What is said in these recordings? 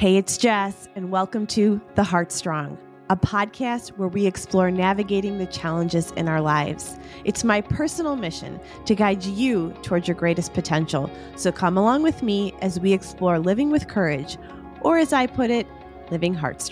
Hey, it's Jess, and welcome to The Heart Strong, a podcast where we explore navigating the challenges in our lives. It's my personal mission to guide you towards your greatest potential. So come along with me as we explore living with courage, or as I put it, living heart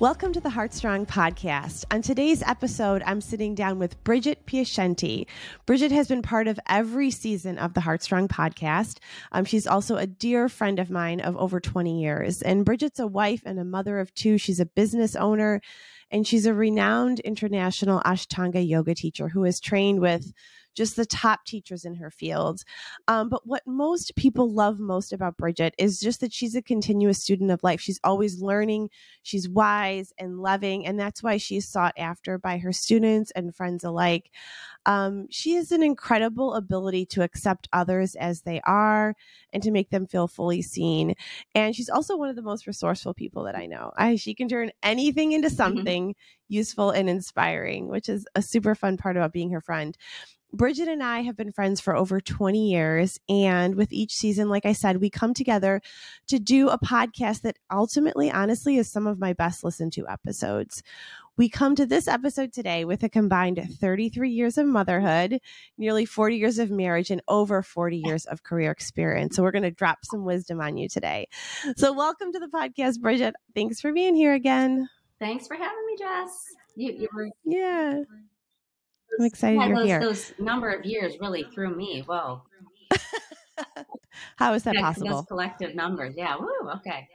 Welcome to the Heartstrong podcast. On today's episode, I'm sitting down with Bridgett Piacenti. Bridgett has been part of every season of the Heartstrong podcast. Um, she's also a dear friend of mine of over 20 years. And Bridgett's a wife and a mother of two. She's a business owner and she's a renowned international Ashtanga yoga teacher who has trained with just the top teachers in her field. Um, but what most people love most about Bridgett is just that she's a continuous student of life. She's always learning, she's wise and loving, and that's why she's sought after by her students and friends alike. Um, she has an incredible ability to accept others as they are and to make them feel fully seen. And she's also one of the most resourceful people that I know. I, she can turn anything into mm-hmm. something useful and inspiring, which is a super fun part about being her friend. Bridgett and I have been friends for over 20 years. And with each season, like I said, we come together to do a podcast that ultimately, honestly, is some of my best listened to episodes. We come to this episode today with a combined 33 years of motherhood, nearly 40 years of marriage, and over 40 years of career experience. So, we're going to drop some wisdom on you today. So, welcome to the podcast, Bridgett. Thanks for being here again. Thanks for having me, Jess. You, you were, yeah. I'm excited yeah, you're those, here. Those number of years really threw me. Whoa. How is that possible? Those collective numbers. Yeah. Woo. Okay.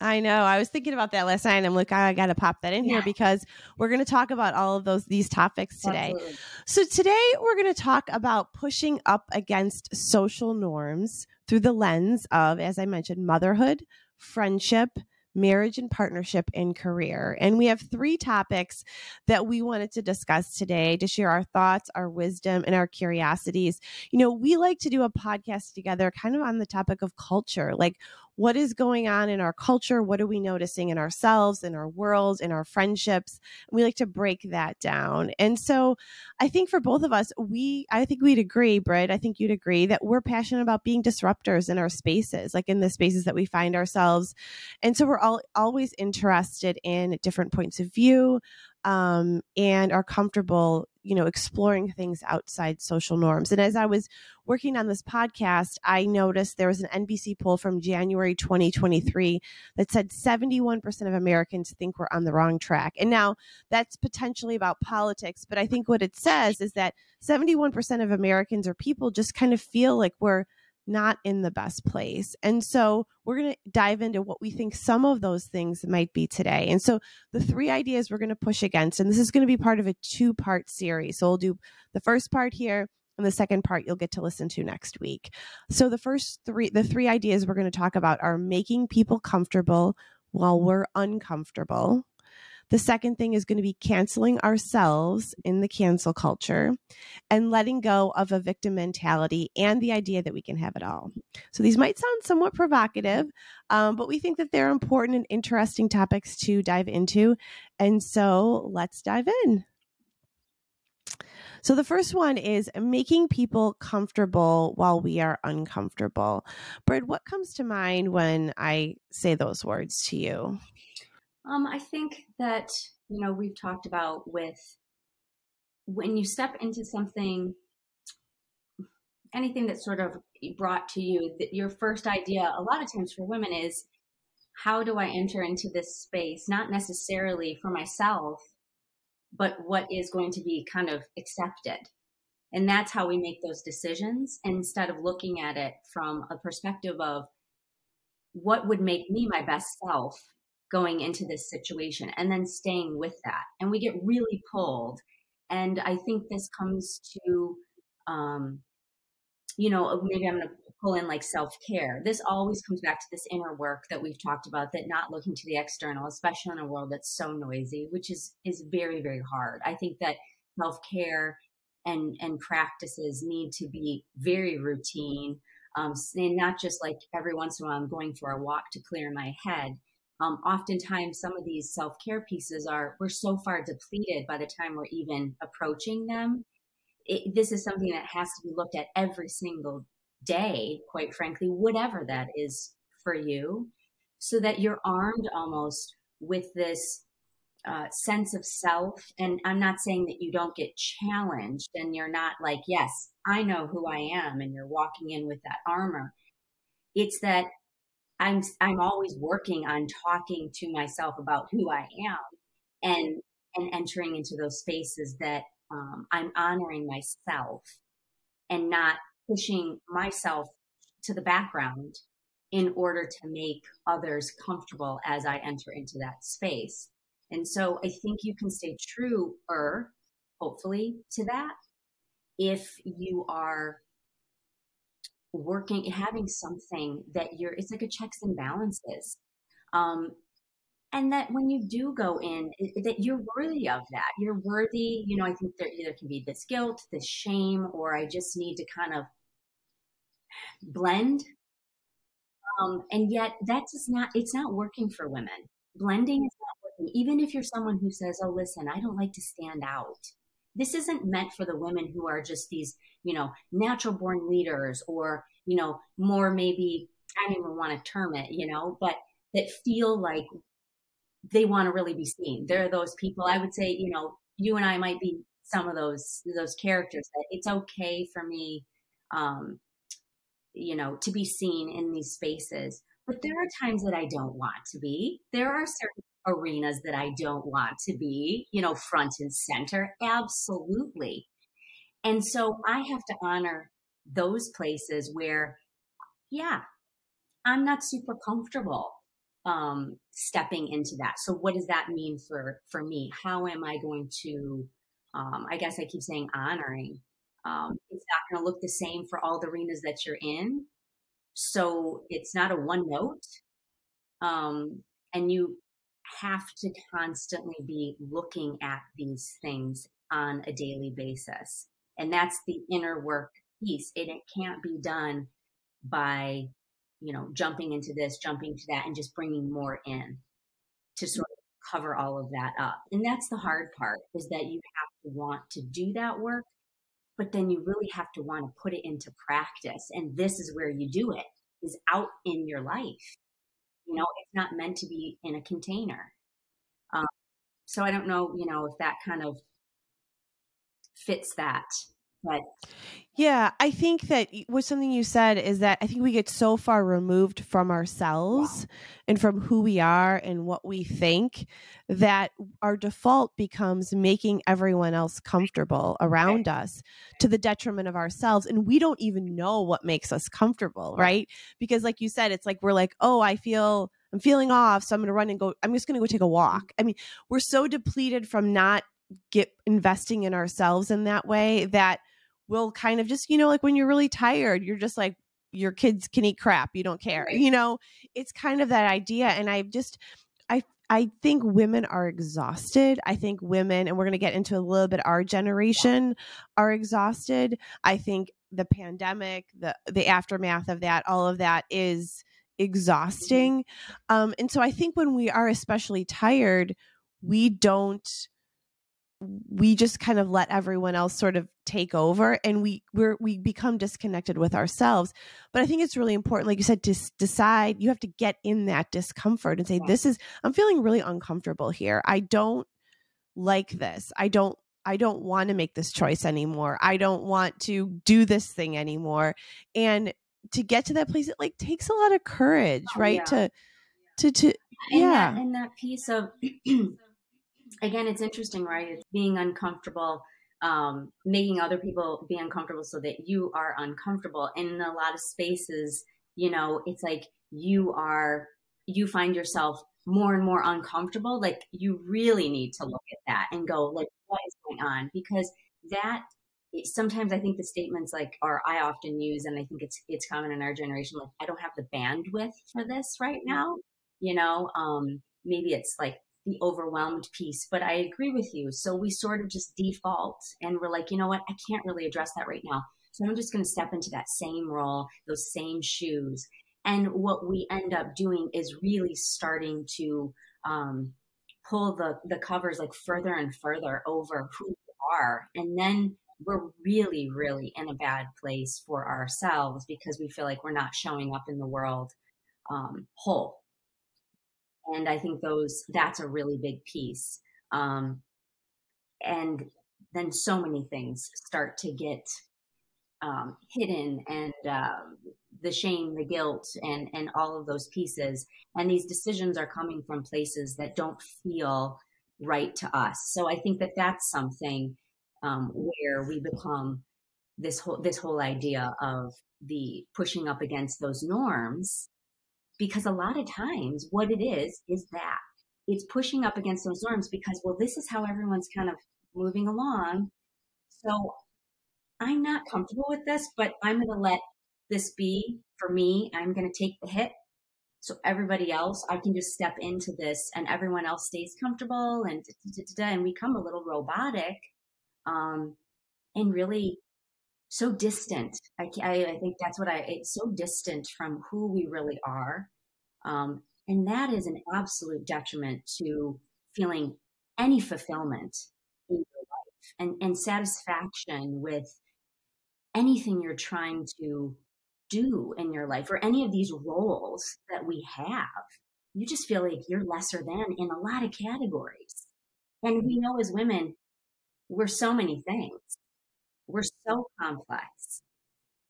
I know. I was thinking about that last night. And I'm like, I got to pop that in yeah. here because we're going to talk about all of those these topics today. Absolutely. So today we're going to talk about pushing up against social norms through the lens of, as I mentioned, motherhood, friendship, marriage and partnership and career. And we have three topics that we wanted to discuss today to share our thoughts, our wisdom, and our curiosities. You know, we like to do a podcast together kind of on the topic of culture. Like, what is going on in our culture? What are we noticing in ourselves, in our world, in our friendships? We like to break that down. And so I think for both of us, we, I think we'd agree, Britt, I think you'd agree that we're passionate about being disruptors in our spaces, like in the spaces that we find ourselves. And so we're all always interested in different points of view um, and are comfortable you know exploring things outside social norms. And as i was working on this podcast i noticed there was an nbc poll from january 2023 that said 71% of americans think we're on the wrong track. And now that's potentially about politics but i think what it says is that 71% of americans or people just kind of feel like we're not in the best place. And so we're going to dive into what we think some of those things might be today. And so the three ideas we're going to push against, and this is going to be part of a two part series. So we'll do the first part here. And the second part you'll get to listen to next week. So the first three the three ideas we're going to talk about are making people comfortable while we're uncomfortable. The second thing is going to be canceling ourselves in the cancel culture and letting go of a victim mentality and the idea that we can have it all. So these might sound somewhat provocative, um, but we think that they're important and interesting topics to dive into. And so let's dive in. So the first one is making people comfortable while we are uncomfortable. Britt, what comes to mind when I say those words to you? Um, I think that, you know, we've talked about with when you step into something, anything that's sort of brought to you, that your first idea, a lot of times for women, is how do I enter into this space? Not necessarily for myself, but what is going to be kind of accepted. And that's how we make those decisions instead of looking at it from a perspective of what would make me my best self going into this situation and then staying with that. And we get really pulled. And I think this comes to, um, you know, maybe I'm going to pull in like self care. This always comes back to this inner work that we've talked about that not looking to the external, especially in a world that's so noisy, which is, is very, very hard. I think that self care and, and practices need to be very routine. Um, and not just like every once in a while I'm going for a walk to clear my head um, oftentimes some of these self-care pieces are we're so far depleted by the time we're even approaching them. It, this is something that has to be looked at every single day quite frankly whatever that is for you so that you're armed almost with this uh, sense of self. And i'm not saying that you don't get challenged and you're not like yes i know who i am and you're walking in with that armor. It's that I'm I'm always working on talking to myself about who I am and and entering into those spaces that um, I'm honoring myself and not pushing myself to the background in order to make others comfortable as I enter into that space. And so I think you can stay true or hopefully to that if you are working having something that you're it's like a checks and balances. Um and that when you do go in that you're worthy of that. You're worthy you know i think there either can be this guilt this shame or i just need to kind of blend. Um and yet that's just not it's not working for women. Blending is not working even if you're someone who says oh listen i don't like to stand out this isn't meant for the women who are just these, you know, natural born leaders or, you know, more maybe, I don't even want to term it, you know, but that feel like they want to really be seen. There are those people, I would say, you know, you and I might be some of those, those characters that it's okay for me, um, you know, to be seen in these spaces. But there are times that I don't want to be. There are certain arenas that I don't want to be, you know, front and center. Absolutely. And so I have to honor those places where, yeah, I'm not super comfortable um, stepping into that. So what does that mean for for me? How am I going to? Um, I guess I keep saying honoring. Um, it's not going to look the same for all the arenas that you're in. So it's not a one note. Um, and you have to constantly be looking at these things on a daily basis. And that's the inner work piece. And it can't be done by, you know, jumping into this, jumping to that, and just bringing more in to sort of cover all of that up. And that's the hard part is that you have to want to do that work, but then you really have to want to put it into practice. And this is where you do it is out in your life. You know, it's not meant to be in a container. Um, so I don't know, you know, if that kind of fits that. Yeah, I think that what something you said is that I think we get so far removed from ourselves wow. and from who we are and what we think that our default becomes making everyone else comfortable around right. us to the detriment of ourselves. And we don't even know what makes us comfortable, right? Because, like you said, it's like we're like, oh, I feel. I'm feeling off, so I'm going to run and go. I'm just going to go take a walk. Mm-hmm. I mean, we're so depleted from not get investing in ourselves in that way that will kind of just, you know, like when you're really tired, you're just like, your kids can eat crap. You don't care. Right. You know, it's kind of that idea. And I just, I, I think women are exhausted. I think women, and we're going to get into a little bit our generation, are exhausted. I think the pandemic, the the aftermath of that, all of that is exhausting. Um, and so I think when we are especially tired, we don't we just kind of let everyone else sort of take over and we we're, we become disconnected with ourselves. But i think it's really important like you said to decide you have to get in that discomfort and say yeah. this is i'm feeling really uncomfortable here. I don't like this. I don't i don't want to make this choice anymore. I don't want to do this thing anymore. And to get to that place it like takes a lot of courage oh, right yeah. to to to yeah and that, and that piece of again, it's interesting, right? It's being uncomfortable, um, making other people be uncomfortable so that you are uncomfortable. And in a lot of spaces, you know, it's like you are, you find yourself more and more uncomfortable. Like you really need to look at that and go, like, what is going on? Because that sometimes I think the statements like, or I often use, and I think it's it's common in our generation, like, I don't have the bandwidth for this right now. You know, um, maybe it's like the overwhelmed piece. But I agree with you. So we sort of just default and we're like, you know what? I can't really address that right now. So I'm just going to step into that same role, those same shoes. And what we end up doing is really starting to um, pull the, the covers like further and further over who we are. And then we're really, really in a bad place for ourselves because we feel like we're not showing up in the world um, whole. And I think those that's a really big piece. Um, and then so many things start to get um, hidden and uh, the shame, the guilt, and and all of those pieces. And these decisions are coming from places that don't feel right to us. So I think that that's something um, where we become this whole this whole idea of the pushing up against those norms because a lot of times what it is is that it's pushing up against those norms because well this is how everyone's kind of moving along. So i'm not comfortable with this but i'm going to let this be for me. I'm going to take the hit. So everybody else i can just step into this and everyone else stays comfortable and and we come a little robotic um, and really so distant. I, I, I, think that's what I, it's so distant from who we really are. Um, and that is an absolute detriment to feeling any fulfillment in your life and, and satisfaction with anything you're trying to do in your life or any of these roles that we have. You just feel like you're lesser than in a lot of categories. And we know as women, we're so many things. We're so complex.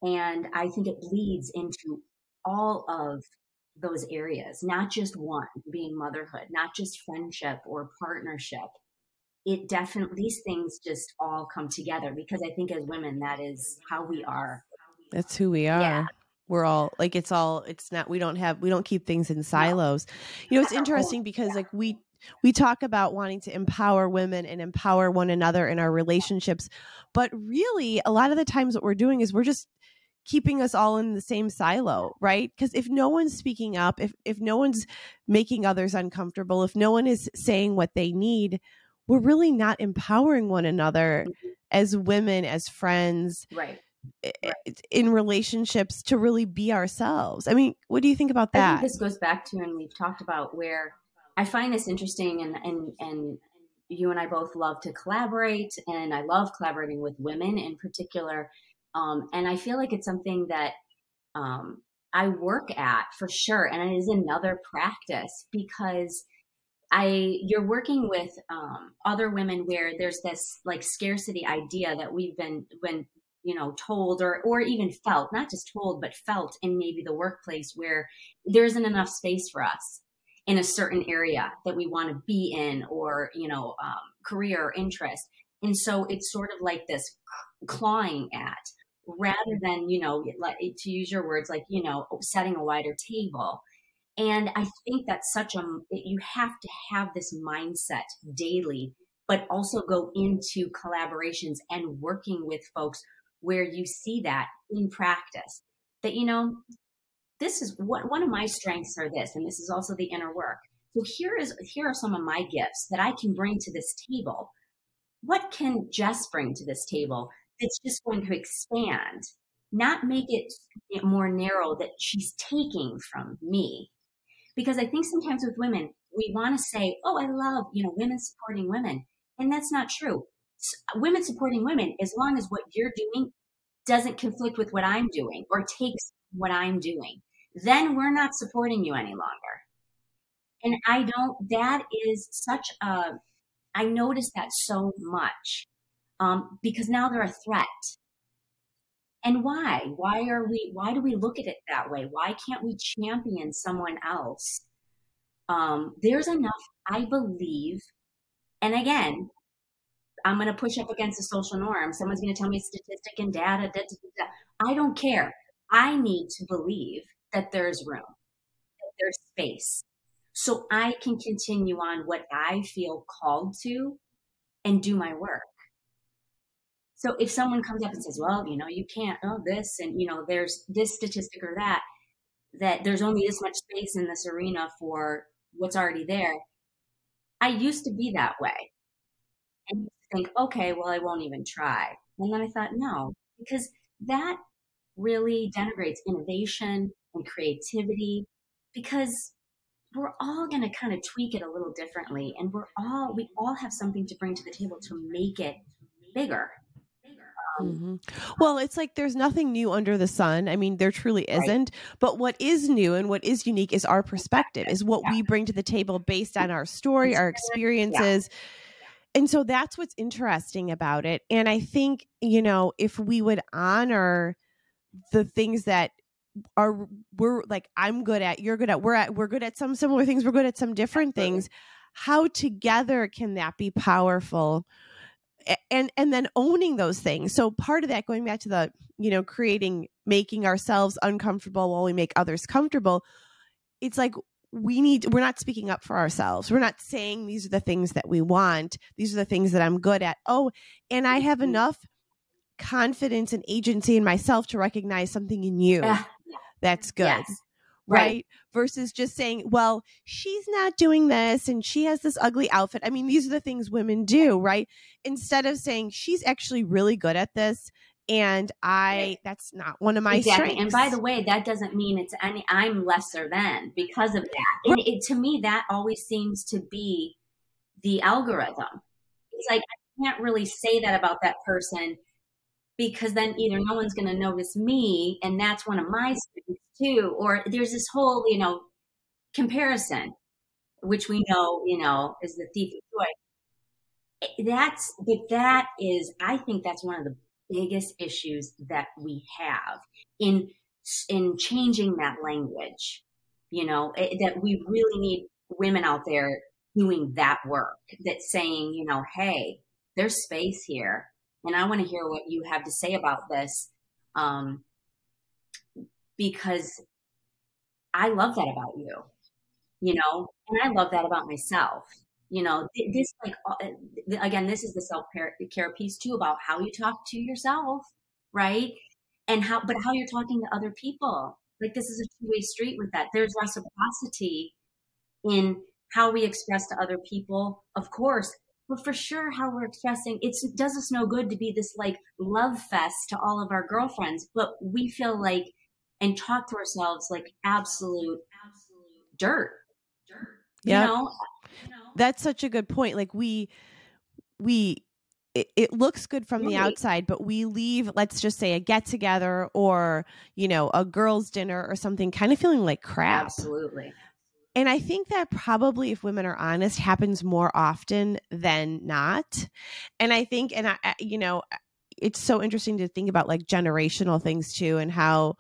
And I think it bleeds into all of those areas, not just one being motherhood, not just friendship or partnership. It definitely, these things just all come together because I think as women, that is how we are. That's who we are. Yeah. We're all like, it's all, it's not, we don't have, we don't keep things in silos. No. You know, it's interesting because yeah. like we, we talk about wanting to empower women and empower one another in our relationships but really a lot of the times what we're doing is we're just keeping us all in the same silo right because if no one's speaking up if if no one's making others uncomfortable if no one is saying what they need we're really not empowering one another mm-hmm. as women as friends right in relationships to really be ourselves. I mean, what do you think about that? this goes back to, and we've talked about where I find this interesting and, and, and you and I both love to collaborate and I love collaborating with women in particular. Um, and I feel like it's something that um, I work at for sure. And it is another practice because I, you're working with um, other women where there's this like scarcity idea that we've been, been, you know, told or, or even felt, not just told, but felt in maybe the workplace where there isn't enough space for us in a certain area that we want to be in or you know um, career or interest. And so it's sort of like this clawing at rather than you know like to use your words like you know setting a wider table. And i think that's such a you have to have this mindset daily but also go into collaborations and working with folks where you see that in practice. That you know this is what one of my strengths are this, and this is also the inner work. So here is here are some of my gifts that I can bring to this table. What can Jess bring to this table that's just going to expand, not make it more narrow that she's taking from me? Because I think sometimes with women, we want to say, "Oh, I love you know women supporting women," and that's not true. Women supporting women, as long as what you're doing doesn't conflict with what I'm doing or takes what I'm doing then we're not supporting you any longer. And I don't, that is such a, I notice that so much um, because now they're a threat. And why? Why are we, why do we look at it that way? Why can't we champion someone else? Um, there's enough, I believe, and again, I'm going to push up against the social norm. Someone's going to tell me statistic and data. Da, da, da, I don't care. I need to believe that there's room, that there's space. So I can continue on what I feel called to and do my work. So if someone comes up and says, well, you know, you can't, oh, this, and, you know, there's this statistic or that, that there's only this much space in this arena for what's already there. I used to be that way and think, okay, well, I won't even try. And then I thought, no, because that really denigrates innovation, and creativity because we're all going to kind of tweak it a little differently and we're all we all have something to bring to the table to make it bigger um, mm-hmm. Well, it's like there's nothing new under the sun. I mean, there truly isn't. Right. But what is new and what is unique is our perspective, is what yeah. we bring to the table based on our story, our experiences. Yeah. And so that's what's interesting about it. And I think, you know, if we would honor the things that are we're like I'm good at, you're good at, we're at we're good at some similar things, we're good at some different things. How together can that be powerful? and and then owning those things. So part of that going back to the you know creating making ourselves uncomfortable while we make others comfortable it's like we need we're not speaking up for ourselves. We're not saying these are the things that we want. These are the things that i'm good at. Oh and i have mm-hmm. enough confidence and agency in myself to recognize something in you that's good. Yes. Right? right? Versus just saying, well, she's not doing this and she has this ugly outfit. I mean, these are the things women do, right? Instead of saying she's actually really good at this and I that's not one of my exactly. strengths. And by the way, that doesn't mean it's any I'm lesser than because of that. And it, to me, that always seems to be the algorithm. It's like I can't really say that about that person because then either no one's going to notice me and that's one of my strengths too or there's this whole you know comparison which we know you know is the thief of joy. Eh, that's but that is i think that's one of the biggest issues that we have in in changing that language you know it, eh, that we really need women out there doing that work that's saying you know hey there's space here and I want to hear what you have to say about this. Um, because I love that about you, you know, and I love that about myself. You know, this like again, this is the self care piece too about how you talk to yourself, right? And how, but how you're talking to other people. Like this is a two way street with that. There's reciprocity in how we express to other people. Of course, but for sure how we're expressing it does us no good to be this like love fest to all of our girlfriends but we feel like and talk to ourselves like absolute absolute dirt dirt yeah you know? that's such a good point like we we it, it looks good from right. the outside but we leave let's just say a get together or you know a girls dinner or something kind of feeling like crap absolutely and I think that probably, if women are honest, happens more often than not. And I think, and I, you know, it's so interesting to think about like generational things too, and how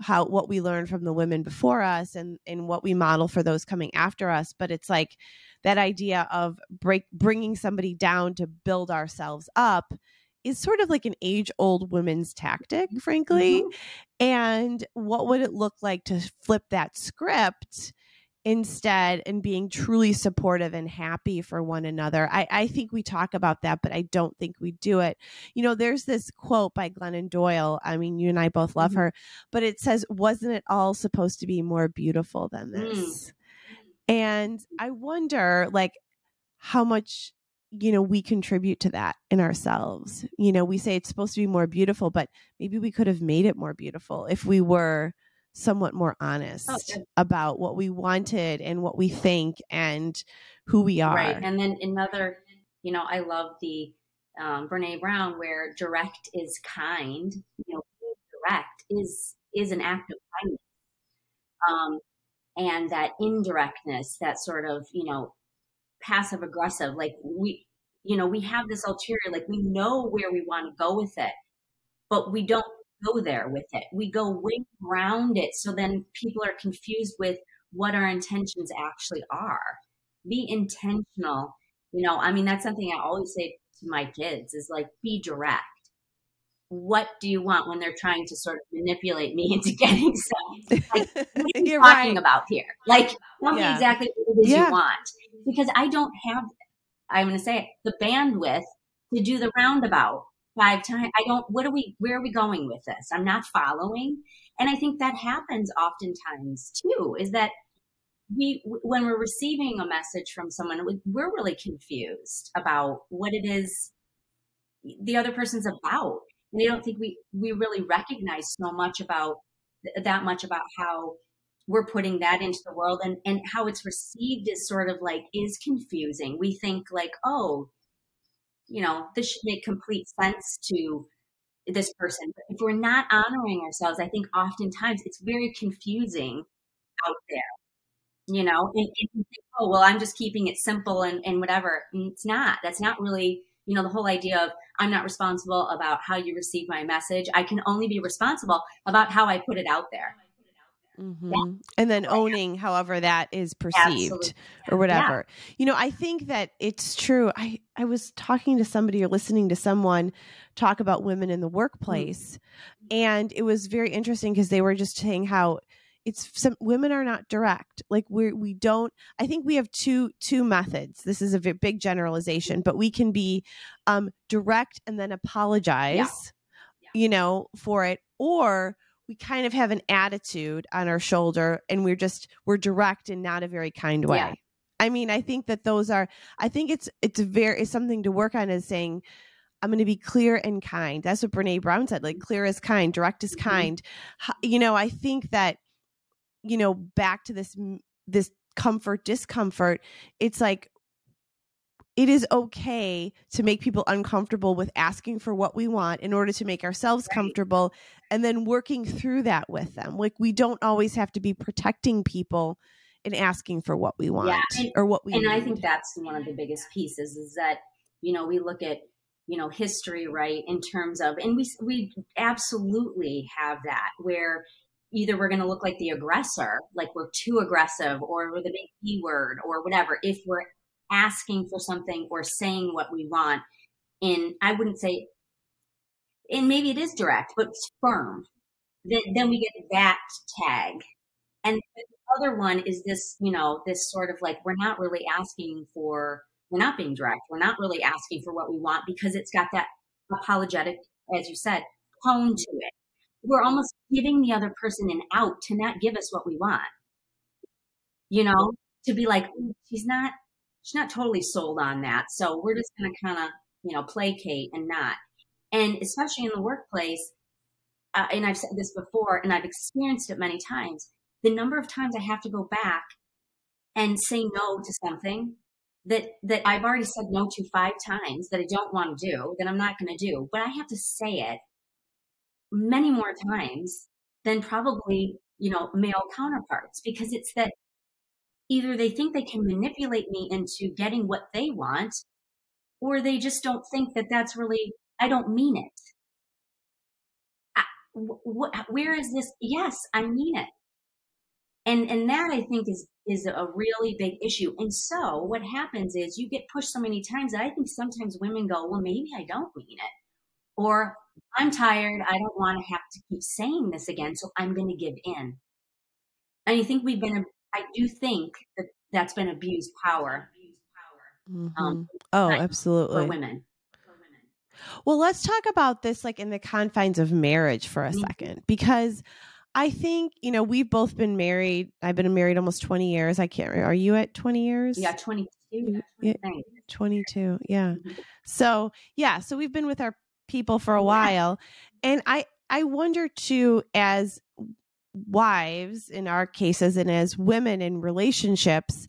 how what we learn from the women before us and and what we model for those coming after us but it's like that idea of break bringing somebody down to build ourselves up is sort of like an age old women's tactic frankly mm-hmm. and what would it look like to flip that script instead and being truly supportive and happy for one another. I, I think we talk about that, but I don't think we do it. You know, there's this quote by Glennon Doyle. I mean, you and I both love mm-hmm. her, but it says, Wasn't it all supposed to be more beautiful than mm. this? Mm. And I wonder, like, how much you know we contribute to that in ourselves you know we say it's supposed to be more beautiful but maybe we could have made it more beautiful if we were somewhat more honest oh, about what we wanted and what we think and who we are. Right. And then another, you know, I love the um, Brene Brown where direct is kind. You know, direct is is an act of kindness. Um, and that indirectness, that sort of, you know, passive aggressive, like we, you know, we have this ulterior, like we know where we want to go with it, but we don't go there with it. We go way around it. So then people are confused with what our intentions actually are. Be intentional. You know, I mean, that's something I always say to my kids is like, be direct. What do you want when they're trying to sort of manipulate me into getting something? Like, what are you You're talking right. about here? Like, tell yeah. me exactly what it is yeah. you want. Because I don't have, I'm going to say it, the bandwidth to do the roundabout five times. I don't, what are we, where are we going with this? I'm not following. And I think that happens oftentimes too, is that we, when we're receiving a message from someone, we're really confused about what it is the other person's about. And I don't think we, we really recognize so much about that much about how we're putting that into the world and, and how it's received is sort of like is confusing. We think like, oh, you know, this should make complete sense to this person. But if we're not honoring ourselves, I think oftentimes it's very confusing out there. You know, and, and think, oh well, I'm just keeping it simple and, and whatever. And it's not. That's not really, you know, the whole idea of I'm not responsible about how you receive my message. I can only be responsible about how I put it out there. Mm-hmm. Yeah. And then owning however that is perceived Absolutely. or whatever. Yeah. You know, I think that it's true. I, I was talking to somebody or listening to someone talk about women in the workplace, mm-hmm. and it was very interesting because they were just saying how it's some women are not direct like we we don't i think we have two two methods this is a big generalization but we can be um direct and then apologize. Yeah. you know for it or we kind of have an attitude on our shoulder and we're just we're direct and not a very kind way yeah. i mean i think that those are i think it's it's very it's something to work on is saying i'm going to be clear and kind that's what brene brown said like clear is kind direct is mm-hmm. kind you know i think that you know back to this this comfort discomfort it's like it is okay to make people uncomfortable with asking for what we want in order to make ourselves right. comfortable and then working through that with them. Like we don't always have to be protecting people and asking for what we want yeah, and, or what we And need. I think that's one of the biggest pieces is that you know we look at you know history right in terms of and we we absolutely have that where either we're going to look like the aggressor like we're too aggressive or we're the big e word or whatever if we're asking for something or saying what we want in I wouldn't say and maybe it is direct, but firm. Then then we get that tag. And the other one is this, you know, this sort of like we're not really asking for we're not being direct. We're not really asking for what we want because it's got that apologetic, as you said, tone to it. We're almost giving the other person an out to not give us what we want. You know, to be like, she's not she's not totally sold on that. So we're just going to kind of, you know, placate and not. And especially in the workplace, uh, and I've said this before and I've experienced it many times, the number of times I have to go back and say no to something that that I've already said no to five times that I don't want to do, that I'm not going to do, but I have to say it many more times than probably, you know, male counterparts because it's that either they think they can manipulate me into getting what they want, or they just don't think that that's really, I don't mean it. Where is this? Yes, I mean it. And, and that I think is, is a really big issue. And so what happens is you get pushed so many times that I think sometimes women go, well, maybe I don't mean it. Or I'm tired. I don't want to have to keep saying this again. So I'm going to give in. And I think we've been I do think that that's been abused power. Mm-hmm. Um, oh, absolutely. For women. Well, let's talk about this like in the confines of marriage for a mm-hmm. second because I think, you know, we've both been married. I've been married almost 20 years. I can't remember. Are you at 20 years? Yeah, 22. Yeah, 22. Yeah. Mm-hmm. So, yeah, so we've been with our people for a while. And I I wonder too as wives in our cases and as women in relationships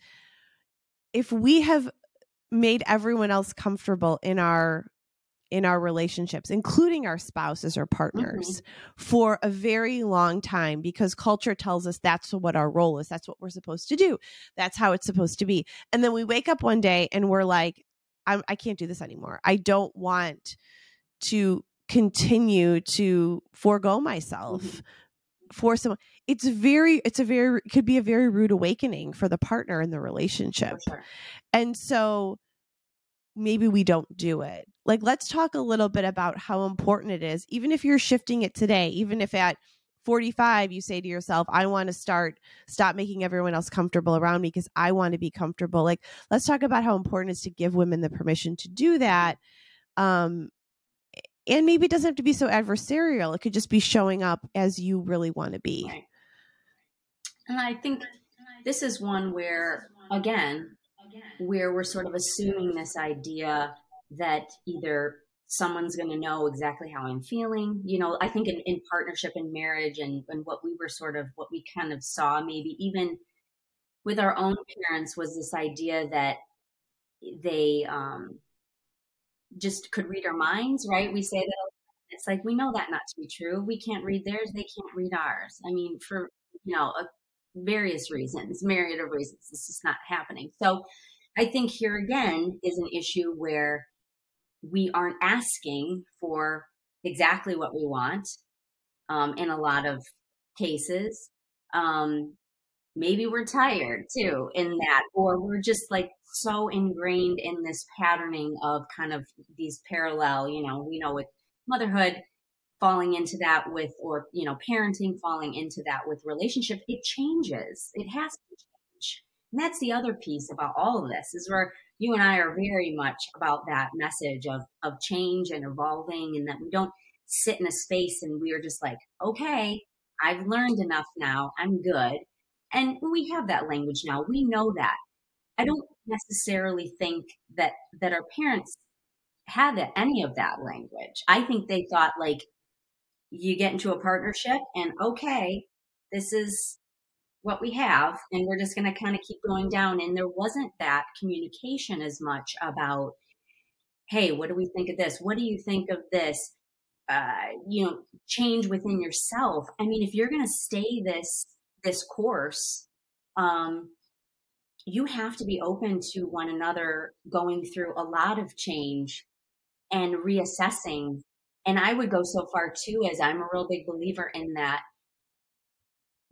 if we have made everyone else comfortable in our in our relationships including our spouses or partners mm-hmm. for a very long time because culture tells us that's what our role is that's what we're supposed to do that's how it's supposed to be. And then we wake up one day and we're like I, I can't do this anymore. I don't want to continue to forego myself mm-hmm for someone it's very it's a very it could be a very rude awakening for the partner in the relationship. sure. and so maybe we don't do it. Like let's talk a little bit about how important it is even if you're shifting it today even if at 45 you say to yourself i want to start stop making everyone else comfortable around me because i want to be comfortable. Like let's talk about how important it is to give women the permission to do that um and maybe it doesn't have to be so adversarial it could just be showing up as you really want to be right. and i think this is one where again where we're sort of assuming this idea that either someone's going to know exactly how I'm feeling. You know, I think in, in partnership and marriage and, and what we were sort of, what we kind of saw maybe even with our own parents was this idea that they um, just could read our minds, right? We say that it's like we know that not to be true. We can't read theirs; they can't read ours. I mean, for you know, uh, various reasons, myriad of reasons, this is not happening. So, I think here again is an issue where we aren't asking for exactly what we want um, in a lot of cases. Um, maybe we're tired too in that, or we're just like so ingrained in this patterning of kind of these parallel, you know, we know with motherhood falling into that with, or, you know, parenting falling into that with relationship, it changes. It has to change. And that's the other piece about all of this is where you and I are very much about that message of, of change and evolving and that we don't sit in a space and we are just like, okay, I've learned enough now. I'm good. And we have that language now. We know that. I don't necessarily think that that our parents had any of that language. I think they thought like you get into a partnership and okay, this is what we have and we're just going to kind of keep going down and there wasn't that communication as much about hey, what do we think of this? What do you think of this? Uh, you know, change within yourself. I mean, if you're going to stay this this course, um, you have to be open to one another going through a lot of change and reassessing. And I would go so far too, as I'm a real big believer in that,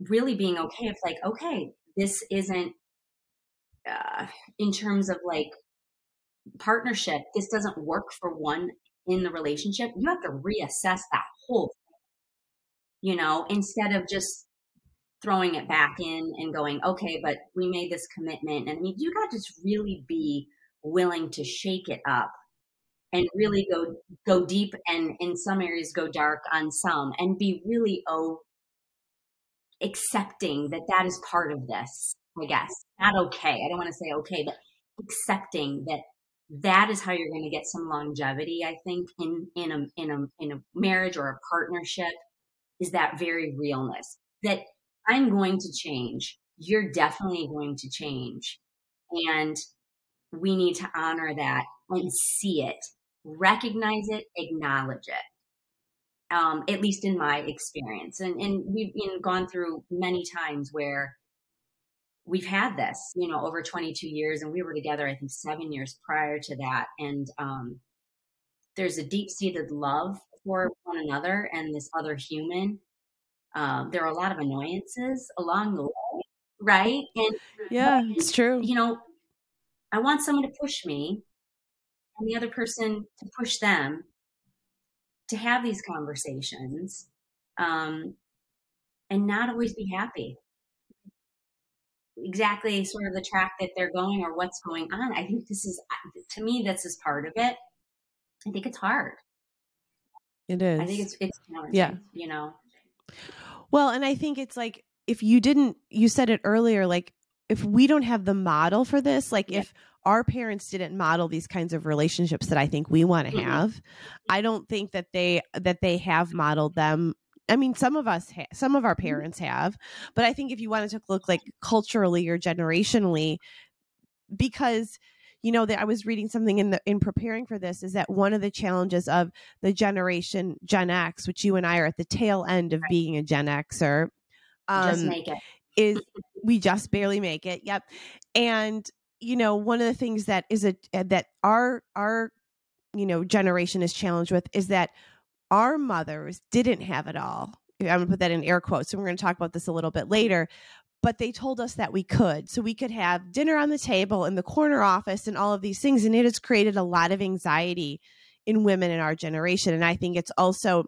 really being okay if, like, okay, this isn't uh, in terms of like partnership, this doesn't work for one in the relationship. You have to reassess that whole thing, you know, instead of just throwing it back in and going, okay, but we made this commitment. And I mean, you got to just really be willing to shake it up and really go go deep and in some areas go dark on some and be really oh accepting that that is part of this i guess. Not okay. I don't want to say okay but accepting that that is how you're going to get some longevity i think in in a in a in a marriage or a partnership is that very realness. That I'm going to change. You're definitely going to change. And we need to honor that and see it, recognize it, acknowledge it. Um, at least in my experience. And, and we've been gone through many times where we've had this, you know, over 22 years, and we were together, I think, seven years prior to that. And um, there's a deep seated love for one another and this other human um, there are a lot of annoyances along the way, right? And yeah, it's true. You know, I want someone to push me and the other person to push them to have these conversations um, and not always be happy. Exactly, sort of the track that they're going or what's going on. I think this is, to me, this is part of it. I think it's hard. It is. I think it's it's challenging. Yeah. You know. Well, and I think it's like if you didn't, you said it earlier, like if we don't have the model for this, like yeah. if our parents didn't model these kinds of relationships that I think we want to mm-hmm. have, I don't think that they that they have modeled them. I mean, some of us, ha- some of our mm-hmm. parents have, but I think if you wanted to look like culturally or generationally, because you know that I was reading something in the in preparing for this is that one of the challenges of the generation Gen X, which you and I are at the tail end of right. being a Gen Xer, um, just make it is we just barely make it. Yep, and you know one of the things that is a uh, that our our you know generation is challenged with is that our mothers didn't have it all. I'm going to put that in air quotes. And we're going to talk about this a little bit later but they told us that we could. So we could have dinner on the table in the corner office and all of these things. And it has created a lot of anxiety in women in our generation. And I think it's also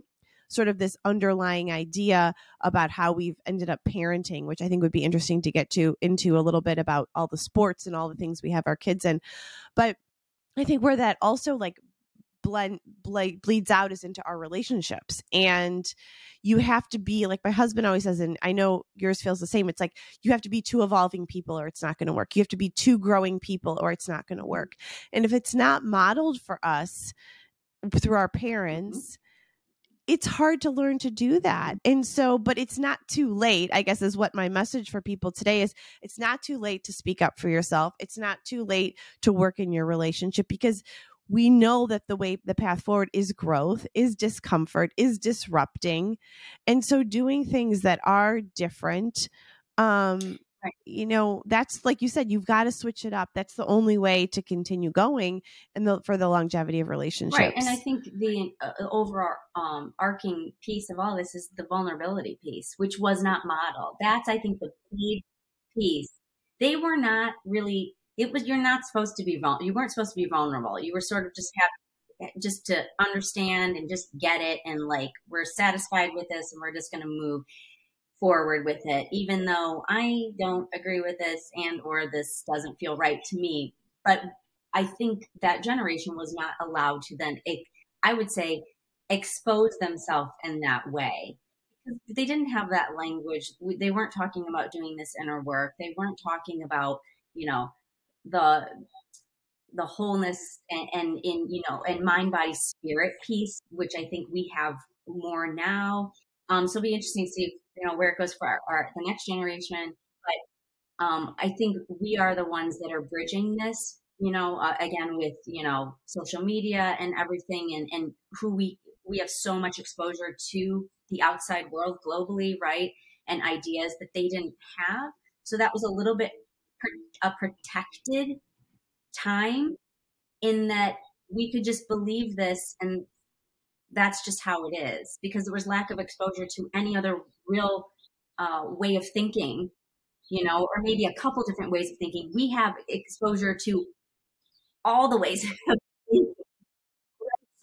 sort of this underlying idea about how we've ended up parenting, which I think would be interesting to get to into a little bit about all the sports and all the things we have our kids in. But I think where that also like blend ble- bleeds out is into our relationships and you have to be like my husband always says and i know yours feels the same it's like you have to be two evolving people or it's not going to work you have to be two growing people or it's not going to work and if it's not modeled for us through our mm-hmm. parents. It's hard to learn to do that. And so, but it's not too late, I guess, is what my message for people today is it's not too late to speak up for yourself. It's not too late to work in your relationship because we know that the way the path forward is growth, is discomfort, is disrupting. And so doing things that are different um Right. You know, that's like you said, you've got to switch it up. That's the only way to continue going and the, for the longevity of relationships. Right. And I think the uh, overall um, arcing piece of all this is the vulnerability piece, which was not modeled. That's, I think, the big piece. They were not really, it was, you're not supposed to be. You weren't supposed to be vulnerable. You were sort of just have, just to understand and just get it and like, we're satisfied with this and we're just going to move forward with it even though i don't agree with this and or this doesn't feel right to me but i think that generation was not allowed to then i would say expose themselves in that way they didn't have that language they weren't talking about doing this inner work they weren't talking about you know the the wholeness and, and in you know and mind body spirit piece which i think we have more now. Um so it'll be interesting to see you know where it goes for our, our the next generation. But um, i think we are the ones that are bridging this you know uh, again with you know social media and everything and and who we we have so much exposure to the outside world globally right and ideas that they didn't have. So that was a little bit a protected time in that we could just believe this and that's just how it is because there was lack of exposure to any other real uh, way of thinking you know or maybe a couple different ways of thinking. We have exposure to all the ways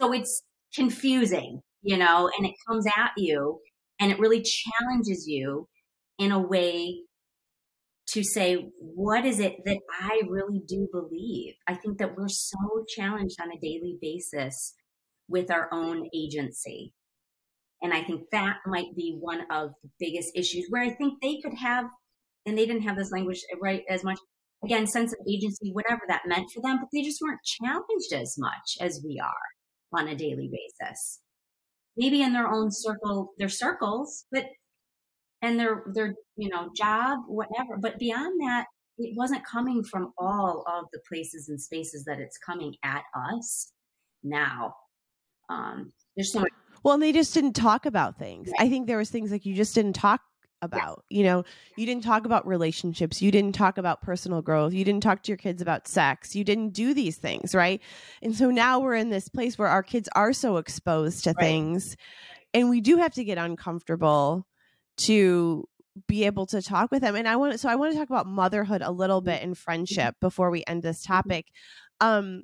so it's confusing you know and it comes at you and it really challenges you in a way to say what is it that i really do believe i think that we're so challenged on a daily basis with our own agency. And I think that might be one of the biggest issues where I think they could have, and they didn't have this language eh, right as much, again, sense of agency, whatever that meant for them, but they just weren't challenged as much as we are on a daily basis. Maybe in their own circle, their circles, but and their their you know job, whatever. But beyond that, it wasn't coming from all of the places and spaces that it's coming at us now um, there's so much. Well, and they just didn't talk about things. Right. I think there was things like you just didn't talk about. Yeah. You know, you didn't talk about relationships. You didn't talk about personal growth. You didn't talk to your kids about sex. You didn't do these things, right? And so now we're in this place where our kids are so exposed to right. things and we do have to get uncomfortable to be able to talk with them. And I want so I want to talk about motherhood a little bit and friendship before we end this topic. Um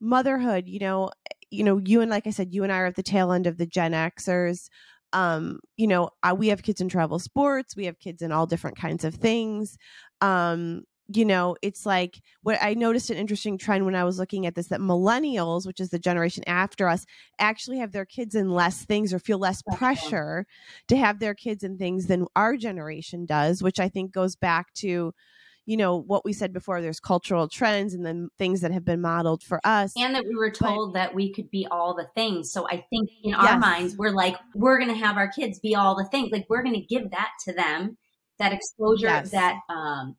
motherhood, you know, you know, you and like I said, you and I are at the tail end of the Gen Xers. Um, you know, I, we have kids in travel sports, we have kids in all different kinds of things. Um, you know, it's like what I noticed an interesting trend when I was looking at this that millennials, which is the generation after us, actually have their kids in less things or feel less pressure to have their kids in things than our generation does, which I think goes back to you know what we said before there's cultural trends and then things that have been modeled for us and that we were told but, that we could be all the things so i think in yes. our minds we're like we're going to have our kids be all the things like we're going to give that to them that exposure yes. that um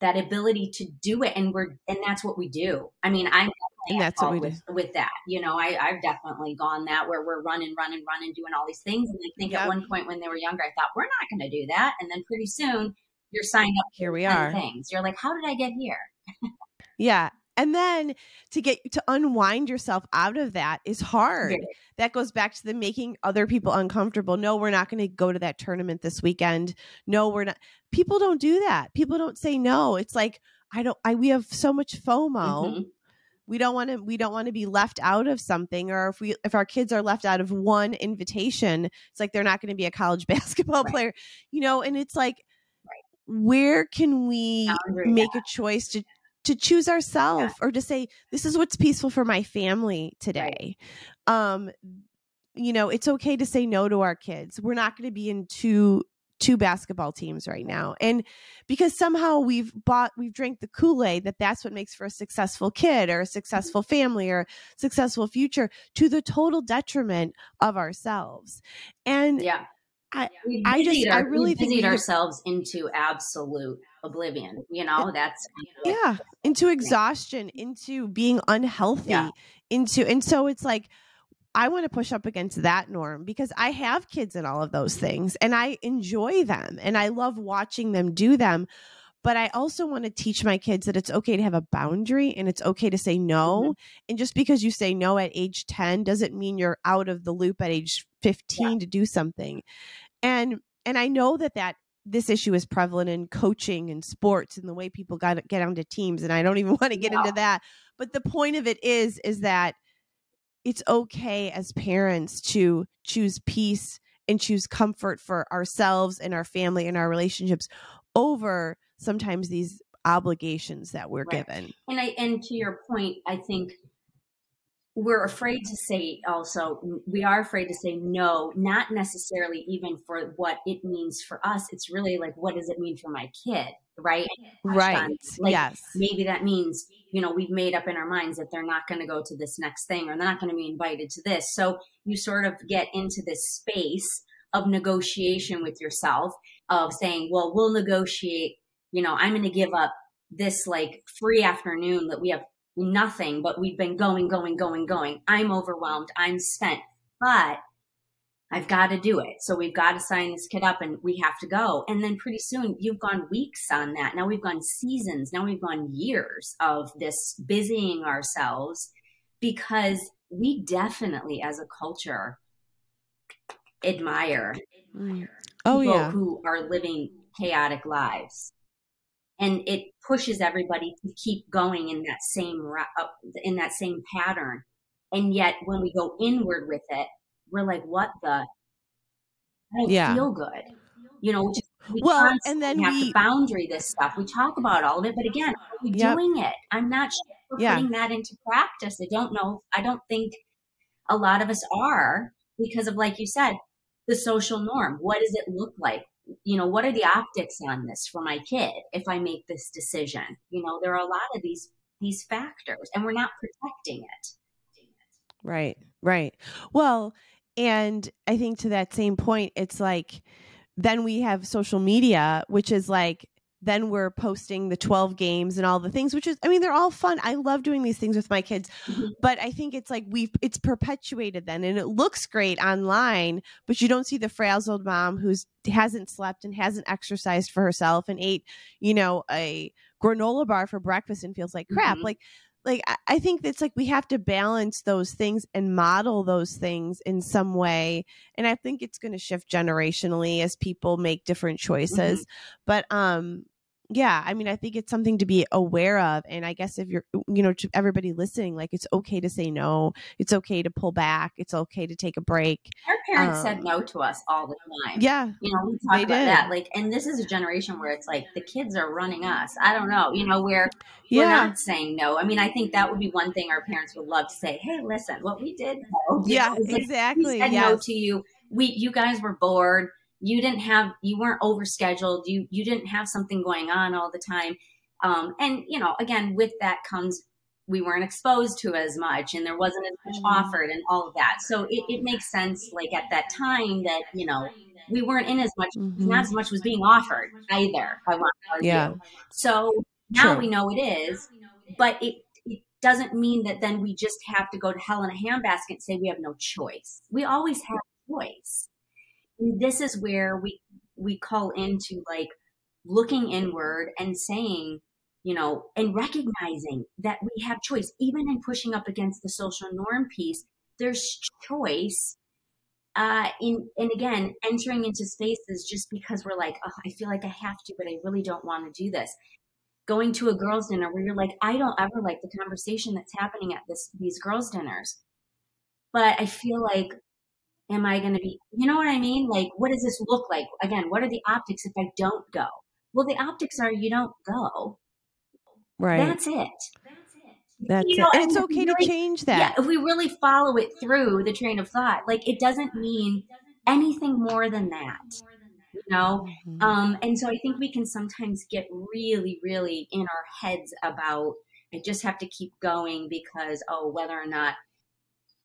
that ability to do it and we're and that's what we do. I mean i'm that's what we with, do. with that you know I, i've definitely gone that where we're running running running doing all these things and i think yep. at one point when they were younger i thought we're not going to do that and then pretty soon you're signed up here we are. things. You're like how did i get here? Yeah and then to get to unwind yourself out of that is hard. Yeah. that goes back to the making other people uncomfortable. No we're not going to go to that tournament this weekend. No we're not people don't do that. People don't say no. It's like i don't i we have so much fomo. Mm-hmm. we don't want to we don't want to be left out of something or if we if our kids are left out of one invitation it's like they're not going to be a college basketball right. player you know and it's like where can we make a choice to to choose ourselves yeah. or to say this is what's peaceful for my family today. Right. um you know it's okay to say no to our kids. We're not going to be in two two basketball teams right now. And because somehow we've bought we've drank the kool-aid that that's what makes for a successful kid or a successful family or successful future to the total detriment of ourselves. And yeah. I, I just I really think ourselves into absolute oblivion. You know, that's yeah, into exhaustion, into being unhealthy, yeah. into and so it's like I want to push up against that norm because I have kids and all of those things and I enjoy them and I love watching them do them. But I also want to teach my kids that it's okay to have a boundary and it's okay to say no. Mm-hmm. And just because you say no at age 10 doesn't mean you're out of the loop at age 15 yeah. to do something. And and I know that that this issue is prevalent in coaching and sports and the way people got get onto teams and I don't even want to get into that. But the point of it is is that it's okay as parents to choose peace and choose comfort for ourselves and our family and our relationships over sometimes these obligations that we're right. given. And I and to your point, I think we're afraid to say also we are afraid to say no not necessarily even for what it means for us. It's really like what does it mean for my kid right? Right. like, yes. maybe that means you know we've made up in our minds that they're not going to go to this next thing or they're not going to be invited to this. So you sort of get into this space of negotiation with yourself of saying well we'll negotiate you know i'm going to give up this like free afternoon that we have nothing, but we've been going, going, going, going. I'm overwhelmed. I'm spent, but I've got to do it. So we've got to sign this kid up and we have to go. And then pretty soon you've gone weeks on that. Now we've gone seasons. Now we've gone years of this busying ourselves because we definitely as a culture admire oh yeah who are living chaotic lives and it pushes everybody to keep going in that same in that same pattern. And yet when we go inward with it we're like what the? I don't yeah. feel good. You know just we well and then have we, to boundary this stuff. We talk about all of it but again are we yep. doing it? I'm not sure yeah. putting that into practice. I don't know i don't think a lot of us are because of like you said the social norm. What does it look like you know, what are the optics on this for my kid if I make this decision? You know, there are a lot of these these factors and we're not protecting it. Right. Right. Well, and I think to that same point it's like then we have social media which is like then we're posting the 12 games and all the things which is i mean they're all fun i love doing these things with my kids mm-hmm. but i think it's like we've it's perpetuated then and it looks great online but you don't see the frazzled mom who's hasn't slept and hasn't exercised for herself and ate you know a granola bar for breakfast and feels like crap mm-hmm. like like I think it's like we have to balance those things and model those things in some way. And I think it's going to shift generationally as people make different choices. Mm-hmm. But um yeah i mean i think it's something to be aware of and i guess if you're you know to everybody listening like it's okay to say no it's okay to pull back it's okay to take a break our parents um, said no to us all the time yeah you know we talk about did. that like and this is a generation where it's like the kids are running us i don't know you know where we're yeah. not saying no i mean i think that would be one thing our parents would love to say hey listen what we did no, yeah know, exactly we said yes. no to you we you guys were bored you didn't have you weren't overscheduled you you didn't have something going on all the time um, and you know again with that comes we weren't exposed to as much and there wasn't as much mm-hmm. offered and all of that so it, it makes sense like at that time that you know we weren't in as much mm-hmm. not as much was being offered either i want to argue. yeah so now True. we know it is but it it doesn't mean that then we just have to go to hell in a handbasket and say we have no choice we always have choice this is where we we call into like looking inward and saying you know and recognizing that we have choice. Even in pushing up against the social norm piece there's choice uh, in and again entering into spaces just because we're like oh i feel like i have to but i really don't want to do this. Going to a girls dinner where you're like i don't ever like the conversation that's happening at this these girls dinners. But i feel like am I going to be, you know what I mean? Like, what does this look like? Again, what are the optics if I don't go? Well, the optics are you don't go. Right. That's it. That's you know, it. And it's okay really, to change that. Yeah, if we really follow it through the train of thought, like it doesn't mean anything more than that. you know mm-hmm. um and so i think we can sometimes get really really in our heads about i just have to keep going because oh whether or not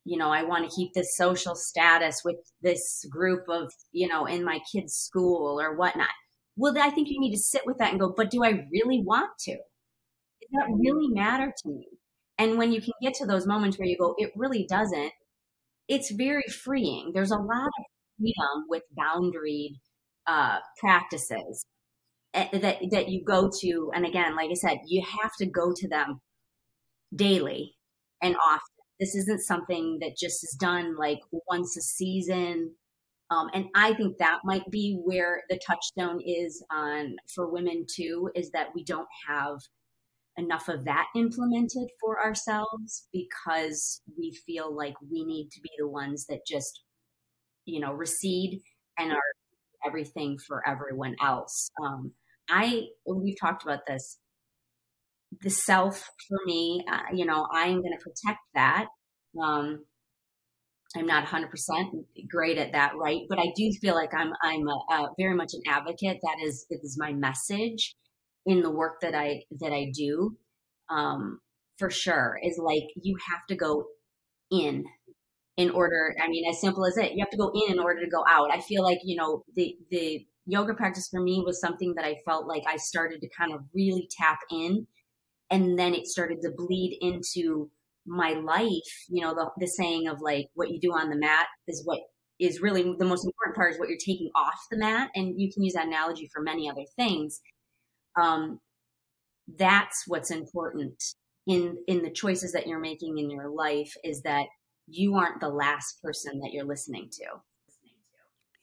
you know i want to keep this social status with this group of you know in my kids school or whatnot. Well i think you need to sit with that and go but do i really want to? Does that really matter to me? And when you can get to those moments where you go it really doesn't it's very freeing. There's a lot of freedom with boundaried uh, practices eh, that that you go to and again like i said you have to go to them daily and often this isn't something that just is done like once a season. Um, and i think that might be where the touchstone is on for women too is that we don't have enough of that implemented for ourselves because we feel like we need to be the ones that just you know recede and are everything for everyone else. Um, i we've talked about this the self for me uh, you know i'm going to protect that um, i'm not 100% great at that right? But i do feel like i'm i'm a, a very much an advocate that is is my message in the work that i that i do um, for sure is like you have to go in in order i mean as simple as it you have to go in in order to go out. I feel like you know the the yoga practice for me was something that i felt like i started to kind of really tap in and then it started to bleed into my life you know the, the saying of like what you do on the mat is what is really the most important part is what you're taking off the mat and you can use that analogy for many other things um, that's what's important in in the choices that you're making in your life is that you aren't the last person that you're listening to.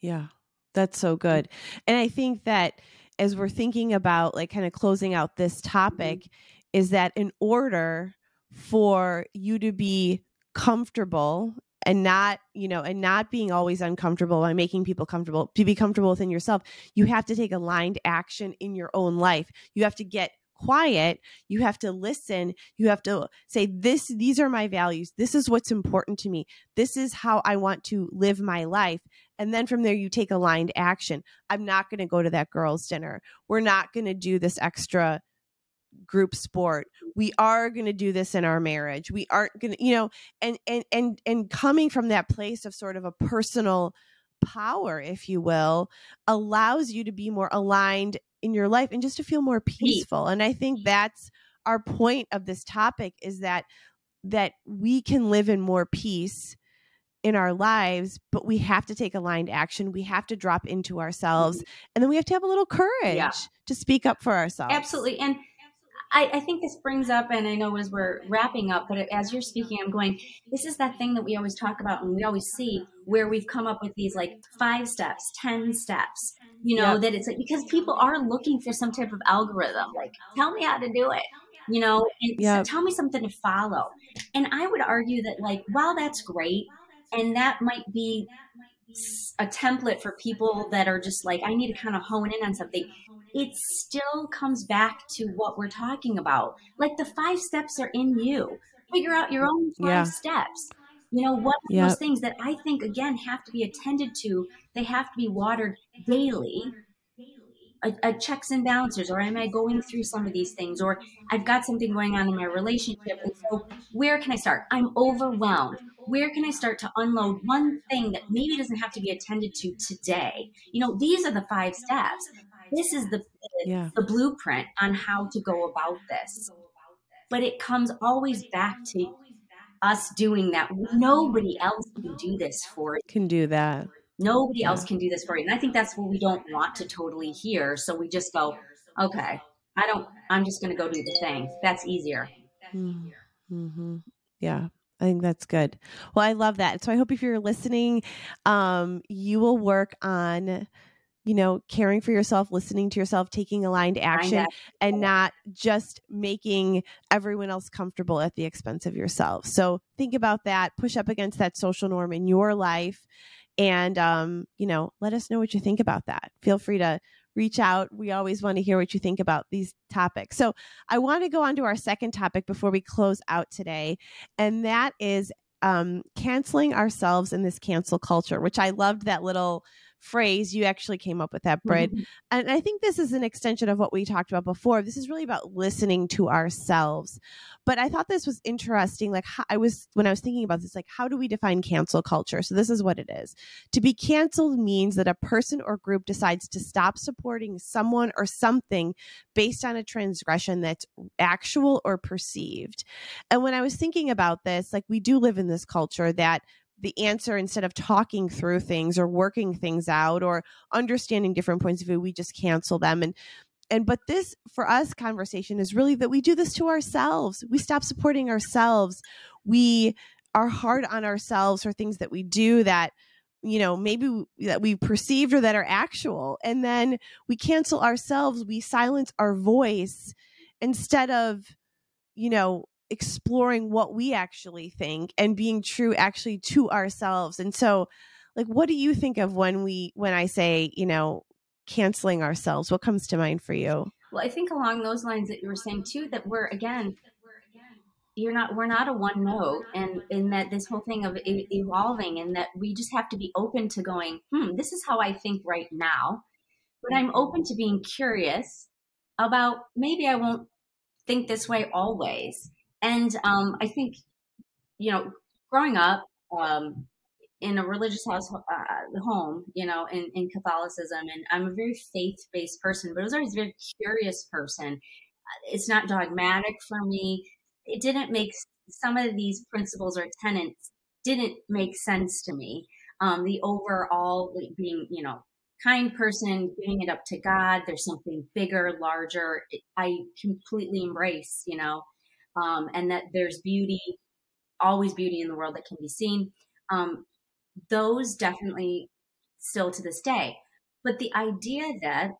Yeah, that's so good. And I think that as we're thinking about like kind of closing out this mm-hmm. topic, mm-hmm. Is that in order for you to be comfortable and not you know and not being always uncomfortable by making people comfortable to be comfortable within yourself you have to take aligned action in your own life. You have to get quiet. You have to listen. You have to say this these are my values. This is what's important to me. This is how i want to live my life. And then from there you take aligned action. I'm not going to go to that girls dinner. We're not going to do this extra group sport we are going to do this in our marriage we aren't going to you know and and and and coming from that place of sort of a personal power if you will allows you to be more aligned in your life and just to feel more peaceful and i think that's our point of this topic is that that we can live in more peace in our lives but we have to take aligned action we have to drop into ourselves mm-hmm. and then we have to have a little courage yeah. to speak up for ourselves absolutely and I, I, think this brings up, and I know as we're wrapping up, but as you're speaking, I'm going, this is that thing that we always talk about and we always see where we've come up with these like five steps, 10 steps, you know, yep. that it's like, because people are looking for some type of algorithm, like, tell me how to do it, you know, and yep. tell me something to follow. And I would argue that, like, while that's great, and that might be a template for people that are just like, I need to kind of hone in on something it still comes back to what we're talking about. Like the five steps are in you. Figure out your own five yeah. steps. You know, what yep. those things that I think again have to be attended to, they have to be watered daily. A, a, checks and balances, or am I going through some of these things, or I've got something going on in my relationship, and so where can I start? I'm overwhelmed. Where can I start to unload one thing that maybe doesn't have to be attended to today? You know, these are the five steps this is the yeah. the blueprint on how to go about this. But it comes always back to us doing that. Nobody else can do this for you. Can do that. Nobody else can do this for you. And I think that's what we don't want to totally hear. So we just go, okay, I don't, I'm just going to go do the thing. That's easier. Mm-hmm. Yeah. I think that's good. Well, I love that. So I hope if you're listening, um, you will work on you know, caring for yourself, listening to yourself, taking aligned action, and not just making everyone else comfortable at the expense of yourself. So think about that, push up against that social norm in your life, and, um, you know, let us know what you think about that. Feel free to reach out. We always want to hear what you think about these topics. So I want to go on to our second topic before we close out today, and that is um, canceling ourselves in this cancel culture, which I loved that little phrase. You actually came up with that, Brit. Mm-hmm. And I think this is an extension of what we talked about before. This is really about listening to ourselves. But I thought this was interesting. Like how, I was when I was thinking about this, like how do we define cancel culture? So this is what it is. To be canceled means that a person or group decides to stop supporting someone or something based on a transgression that's actual or perceived. And when I was thinking about this, like we do live in this culture that the answer instead of talking through things or working things out or understanding different points of view we just cancel them. And and but this for us conversation is really that we do this to ourselves. We stop supporting ourselves. We are hard on ourselves for things that we do that you know maybe that we perceived or that are actual. And then we cancel ourselves. We silence our voice instead of you know exploring what we actually think and being true actually to ourselves. And so like what do you think of when we when I say, you know, canceling ourselves? What comes to mind for you? Well, I think along those lines that you were saying too that we're again you're not we're not a one note and in that this whole thing of evolving and that we just have to be open to going hmm this is how i think right now but i'm open to being curious about maybe i won't think this way always and um, I think, you know, growing up um, in a religious house uh, home, you know, in, in Catholicism, and I'm a very faith based person, but I was always a very curious person. It's not dogmatic for me. It didn't make some of these principles or tenets didn't make sense to me. Um, the overall being, you know, kind person, giving it up to God. There's something bigger, larger. I completely embrace, you know, um, and that there's beauty, always beauty in the world that can be seen. Um, those definitely still to this day. But the idea that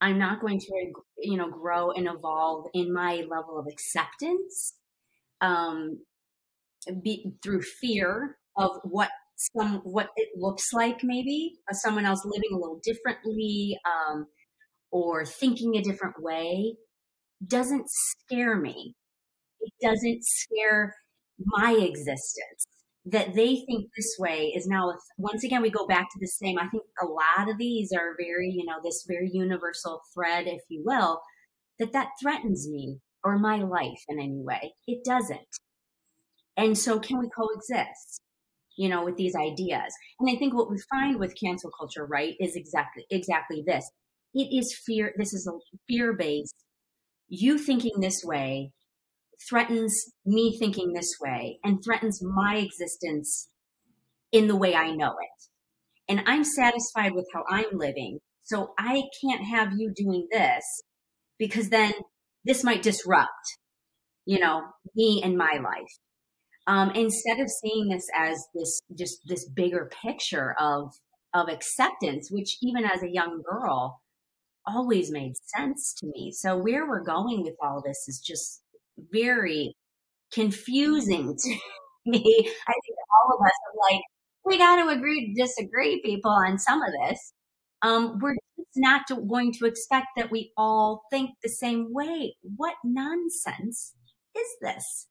I'm not going to, you know, grow and evolve in my level of acceptance um, be, through fear of what some what it looks like, maybe uh, someone else living a little differently um, or thinking a different way doesn't scare me. It doesn't scare my existence. That they think this way is now, once again, we go back to the same. I think a lot of these are very, you know, this very universal thread, if you will, that that threatens me or my life in any way. It doesn't. And so, can we coexist? you know with these ideas and i think what we find with cancel culture right is exactly exactly this it is fear this is a fear based you thinking this way threatens me thinking this way and threatens my existence in the way I know it. And I'm satisfied with how I'm living. So I can't have you doing this because then this might disrupt, you know, me and my life. Um, instead of seeing this as this just this bigger picture of of acceptance, which even as a young girl, always made sense to me. So where we're going with all this is just very confusing to me. I think all of us are like, we got to agree to disagree, people, on some of this. Um, we're just not going to expect that we all think the same way. What nonsense is this?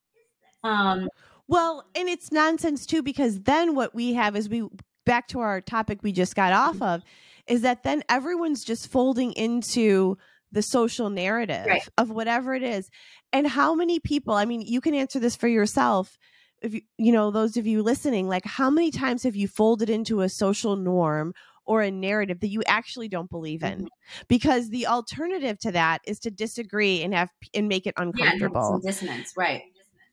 Um, well, and it's nonsense too, because then what we have is we back to our topic we just got off of is that then everyone's just folding into the social narrative right. of whatever it is. And how many people, I mean, you can answer this for yourself. If you, you know, those of you listening, like how many times have you folded into a social norm or a narrative that you actually don't believe in? Mm-hmm. Because the alternative to that is to disagree and have and make it uncomfortable. Yeah, dissonance, right.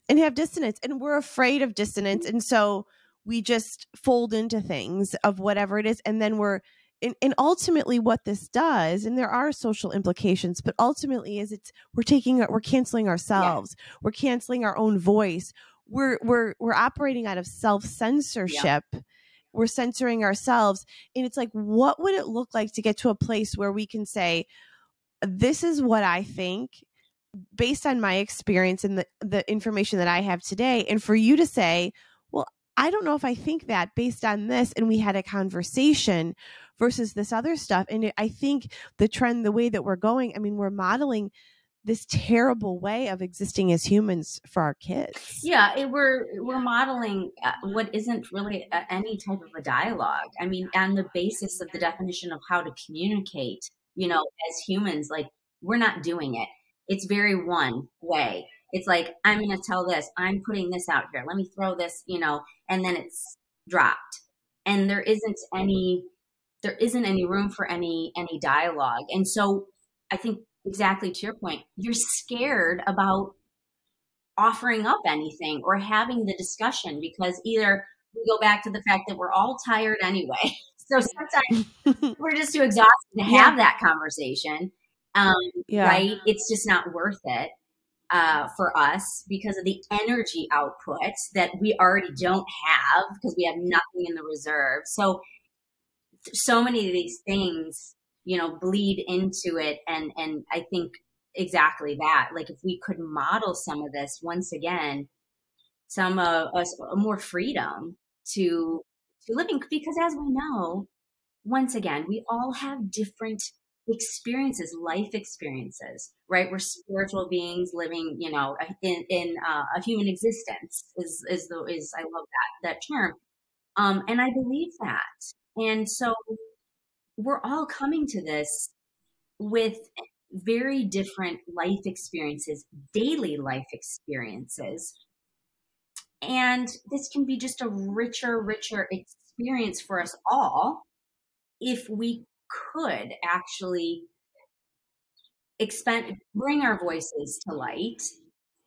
And have dissonance. And we're afraid of dissonance. And so we just fold into things of whatever it is. And then we're and, and ultimately what this does and there are social implications but ultimately is it's we're taking we're canceling ourselves yeah. we're canceling our own voice we're we're we're operating out of self censorship yeah. we're censoring ourselves and it's like what would it look like to get to a place where we can say this is what i think based on my experience and the the information that i have today and for you to say well i don't know if i think that based on this and we had a conversation versus this other stuff. And I think the trend, the way that we're going, I mean, we're modeling this terrible way of existing as humans for our kids. Yeah, it, we're we're modeling uh, what isn't really a, any type of a dialogue. I mean, on the basis of the definition of how to communicate, you know, as humans, like we're not doing it. It's very one way. It's like I'm going to tell this. I'm putting this out here. Let me throw this, you know, and then it's dropped, and there isn't any there isn't any room for any any dialogue. And so I think exactly to your point, you're scared about offering up anything or having the discussion because either we go back to the fact that we're all tired anyway. So sometimes we're just too exhausted to have that conversation. Um, yeah. Right? It's just not worth it uh, for us because of the energy output that we already don't have because we have nothing in the reserve. So, so many of these things you know bleed into it. And and i think exactly that like if we could model some of this once again some of us more freedom to to living because as we know once again we all have different experiences life experiences right? We're spiritual beings living you know in in uh, a human existence is is the is i love that that term. Um and i believe that and so we're all coming to this with very different life experiences, daily life experiences. And this can be just a richer, richer experience for us all if we could actually expend, bring our voices to light,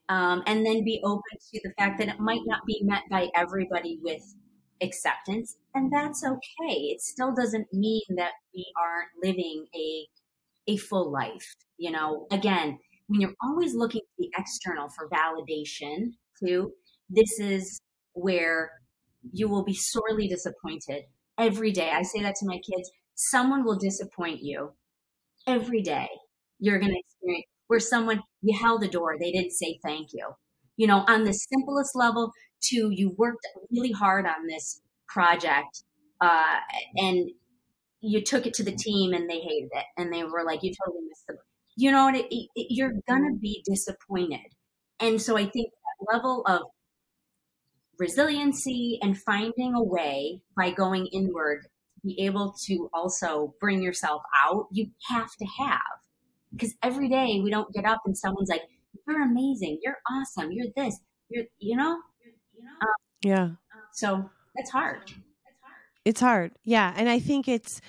um, and then be open to the fact that it might not be met by everybody with acceptance, and that's okay. It still doesn't mean that we aren't living a a full life. You know, again, when you're always looking to the external for validation, too, this is where you will be sorely disappointed every day. I say that to my kids. Someone will disappoint you every day. You're going to experience where someone you held the door, they didn't say thank you. You know, on the simplest level, to you worked really hard on this project uh, and you took it to the team and they hated it. And they were like you totally missed the you know it, it, it, you're gonna be disappointed. And so i think that level of resiliency and finding a way by going inward to be able to also bring yourself out you have to have. Because every day we don't get up and someone's like you're amazing. You're awesome. You're this. You're you know? Um, yeah. So it's hard. It's hard. Yeah. And I think it's,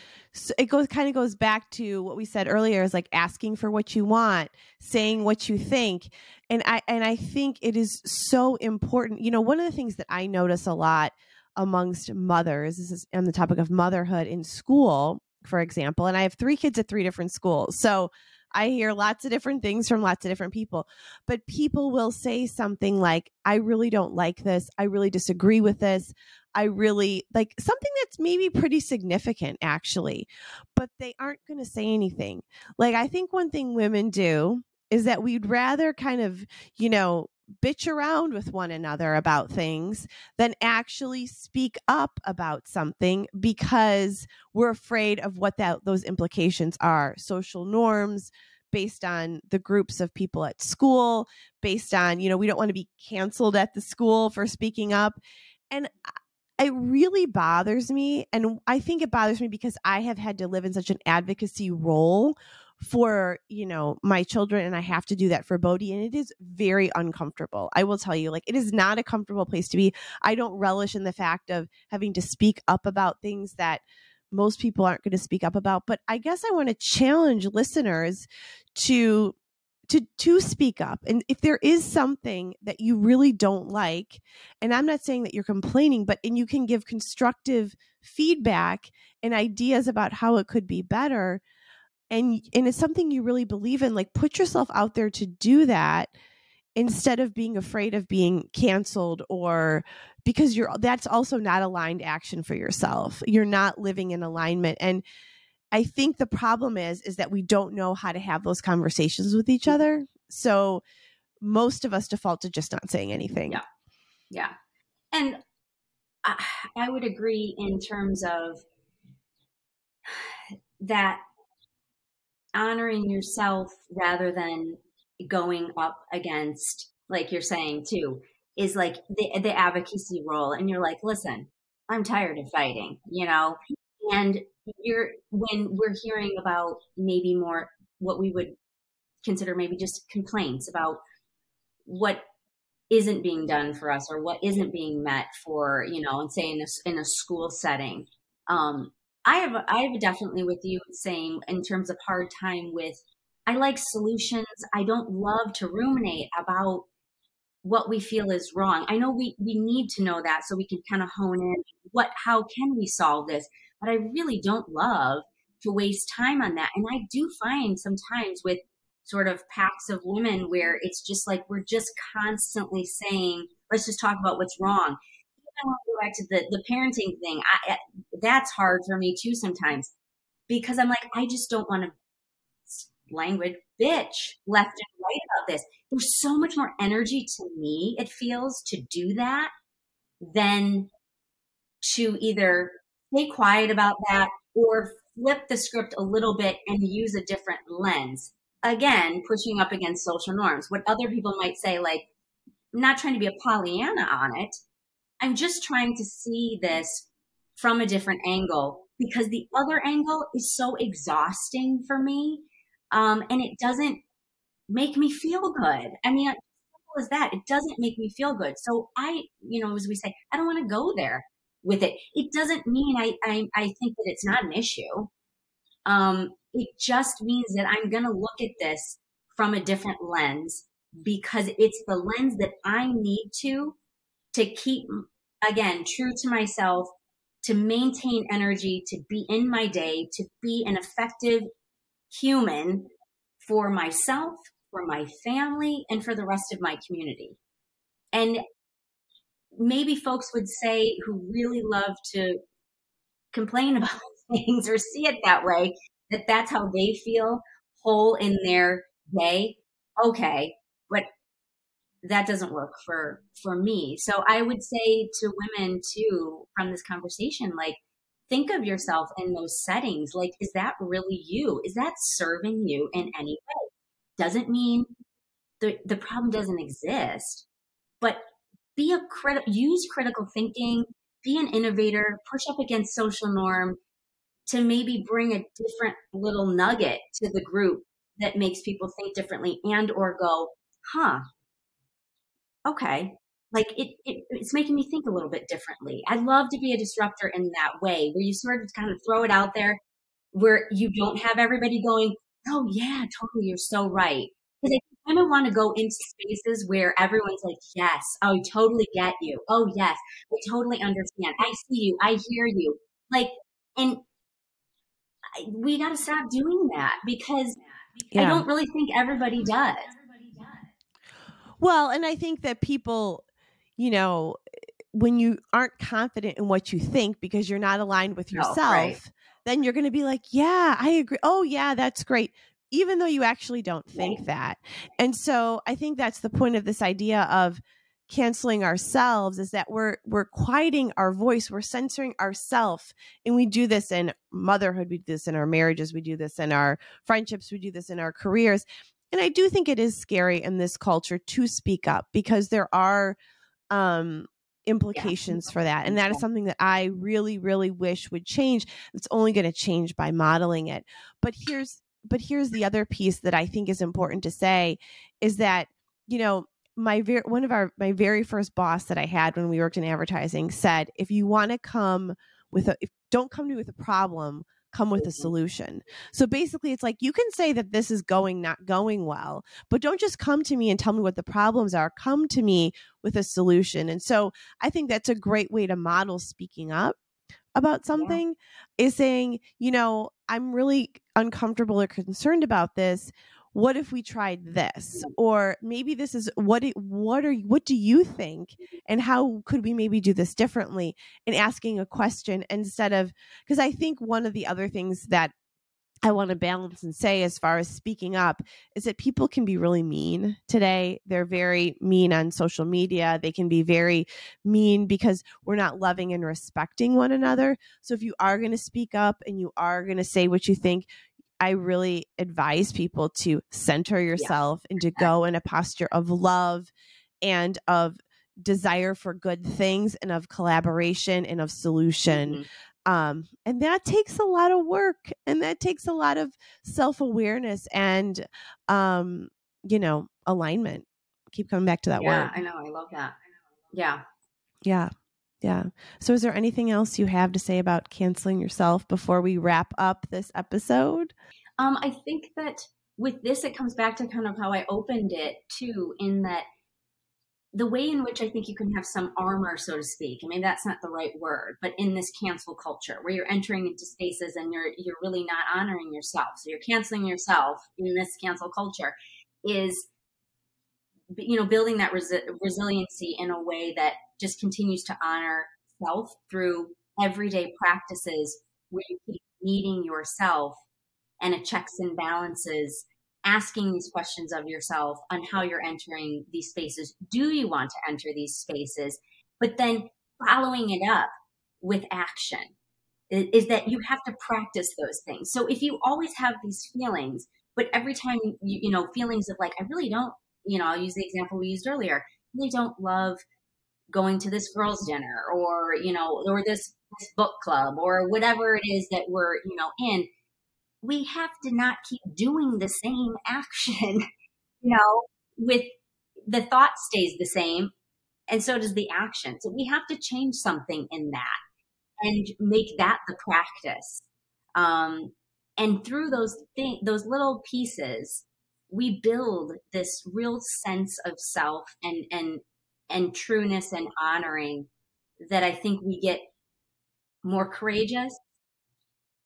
it goes kind of goes back to what we said earlier is like asking for what you want, saying what you think. And I, and I think it is so important. You know, one of the things that I notice a lot amongst mothers, this is on the topic of motherhood in school, for example, and I have three kids at three different schools. So I hear lots of different things from lots of different people, but people will say something like, I really don't like this. I really disagree with this. I really like something that's maybe pretty significant, actually, but they aren't going to say anything. Like, I think one thing women do is that we'd rather kind of, you know, bitch around with one another about things than actually speak up about something because we're afraid of what that those implications are. Social norms based on the groups of people at school based on you know we don't want to be canceled at the school for speaking up. And it really bothers me and i think it bothers me because i have had to live in such an advocacy role for you know my children and i have to do that for bodhi and it is very uncomfortable. I will tell you like it is not a comfortable place to be. I don't relish in the fact of having to speak up about things that most people aren't going to speak up about but i guess i want to challenge listeners to to to speak up. And if there is something that you really don't like and i'm not saying that you're complaining but and you can give constructive feedback and ideas about how it could be better and and it's something you really believe in like put yourself out there to do that instead of being afraid of being canceled or because you're that's also not aligned action for yourself. You're not living in alignment and i think the problem is is that we don't know how to have those conversations with each other so most of us default to just not saying anything. Yeah. Yeah. And I, I would agree in terms of that honoring yourself rather than going up against, like you're saying too, is like the the advocacy role, and you're like, listen, I'm tired of fighting, you know, and you're when we're hearing about maybe more what we would consider maybe just complaints about what isn't being done for us or what isn't being met for you know and say in a, in a school setting um, i have i have definitely with you saying in terms of hard time with i like solutions. I don't love to ruminate about what we feel is wrong. I know we we need to know that so we can kind of hone in what how can we solve this but i really don't love to waste time on that. And i do find sometimes with sort of packs of women where it's just like we're just constantly saying, let's just talk about what's wrong. Even when we go back to the, the parenting thing, I, that's hard for me too sometimes because I'm like, I just don't want to language bitch left and right about this. There's so much more energy to me, it feels, to do that than to either stay quiet about that or flip the script a little bit and use a different lens again, pushing up against social norms. What other people might say, like, I'm not trying to be a Pollyanna on it. I'm just trying to see this from a different angle because the other angle is so exhausting for me. Um, and it doesn't make me feel good. I mean, as simple as that. It doesn't make me feel good. So I, you know, as we say, I don't want to go there with it. It doesn't mean I, I, I think that it's not an issue. Um, it just means that I'm going to look at this from a different lens because it's the lens that I need to to keep again true to myself to maintain energy to be in my day to be an effective human for myself for my family and for the rest of my community. And maybe folks would say who really love to complain about things or see it that way that that's how they feel whole in their day. Okay but that doesn't work for for me. So i would say to women too from this conversation like think of yourself in those settings. Like is that really you? Is that serving you in any way? Doesn't mean the the problem doesn't exist but be a crit use critical thinking be an innovator push up against social norm to maybe bring a different little nugget to the group that makes people think differently and or go huh okay like it, it it's making me think a little bit differently i love to be a disruptor in that way where you sort of kind of throw it out there where you don't have everybody going oh yeah totally you're so right because I kind of want to go into spaces where everyone's like, yes, I totally get you. Oh, yes, I totally understand. I see you. I hear you. Like, and we got to stop doing that because yeah. I don't really think everybody does. Well, and I think that people, you know, when you aren't confident in what you think because you're not aligned with yourself, oh, right. then you're going to be like, yeah, I agree. Oh, yeah, that's great. Even though you actually don't think right. that. And so I think that's the point of this idea of canceling ourselves is that we're we're quieting our voice we're censoring ourselves and we do this in motherhood we do this in our marriages we do this in our friendships we do this in our careers and i do think it is scary in this culture to speak up because there are um implications yeah. for that and that is something that i really really wish would change it's only going to change by modeling it but here's but here's the other piece that i think is important to say is that you know my very one of our my very first boss that I had when we worked in advertising said, if you want to come with a if, don't come to me with a problem, come with a mm-hmm. solution. So basically it's like you can say that this is going not going well, but don't just come to me and tell me what the problems are. Come to me with a solution. And so I think that's a great way to model speaking up about something yeah. is saying, you know, I'm really uncomfortable or concerned about this what if we tried this or maybe this is what it, what are what do you think and how could we maybe do this differently and asking a question instead of because i think one of the other things that I want to balance and say as far as speaking up is that people can be really mean today. They're very mean on social media. They can be very mean because we're not loving and respecting one another. So if you are going to speak up and you are going to say what you think, I really advise people to center yourself yeah. and to go in a posture of love and of desire for good things and of collaboration and of solution. Mm-hmm. Um, and that takes a lot of work and that takes a lot of self awareness and, um, you know, alignment. Keep coming back to that yeah, word. I know. I love that. Yeah. Yeah. Yeah. So, is there anything else you have to say about canceling yourself before we wrap up this episode? Um, I think that with this, it comes back to kind of how I opened it too, in that the way in which I think you can have some armor, so to speak. I mean, that's not the right word, but in this cancel culture where you're entering into spaces and you're you're really not honoring yourself, so you're canceling yourself in this cancel culture, is you know building that resi- resiliency in a way that just continues to honor self through everyday practices where you keep meeting yourself and a checks and balances asking these questions of yourself on how you're entering these spaces. Do you want to enter these spaces? But then following it up with action is that you have to practice those things. So if you always have these feelings, but every time you, you know, feelings of like, I really don't, you know, I'll use the example we used earlier, really don't love going to this girls' dinner or, you know, or this, this book club or whatever it is that we're, you know, in we have to not keep doing the same action, you know, with the thought stays the same and so does the action. So we have to change something in that and make that the practice. Um, and through those things, those little pieces, we build this real sense of self and and and trueness and honoring that I think we get more courageous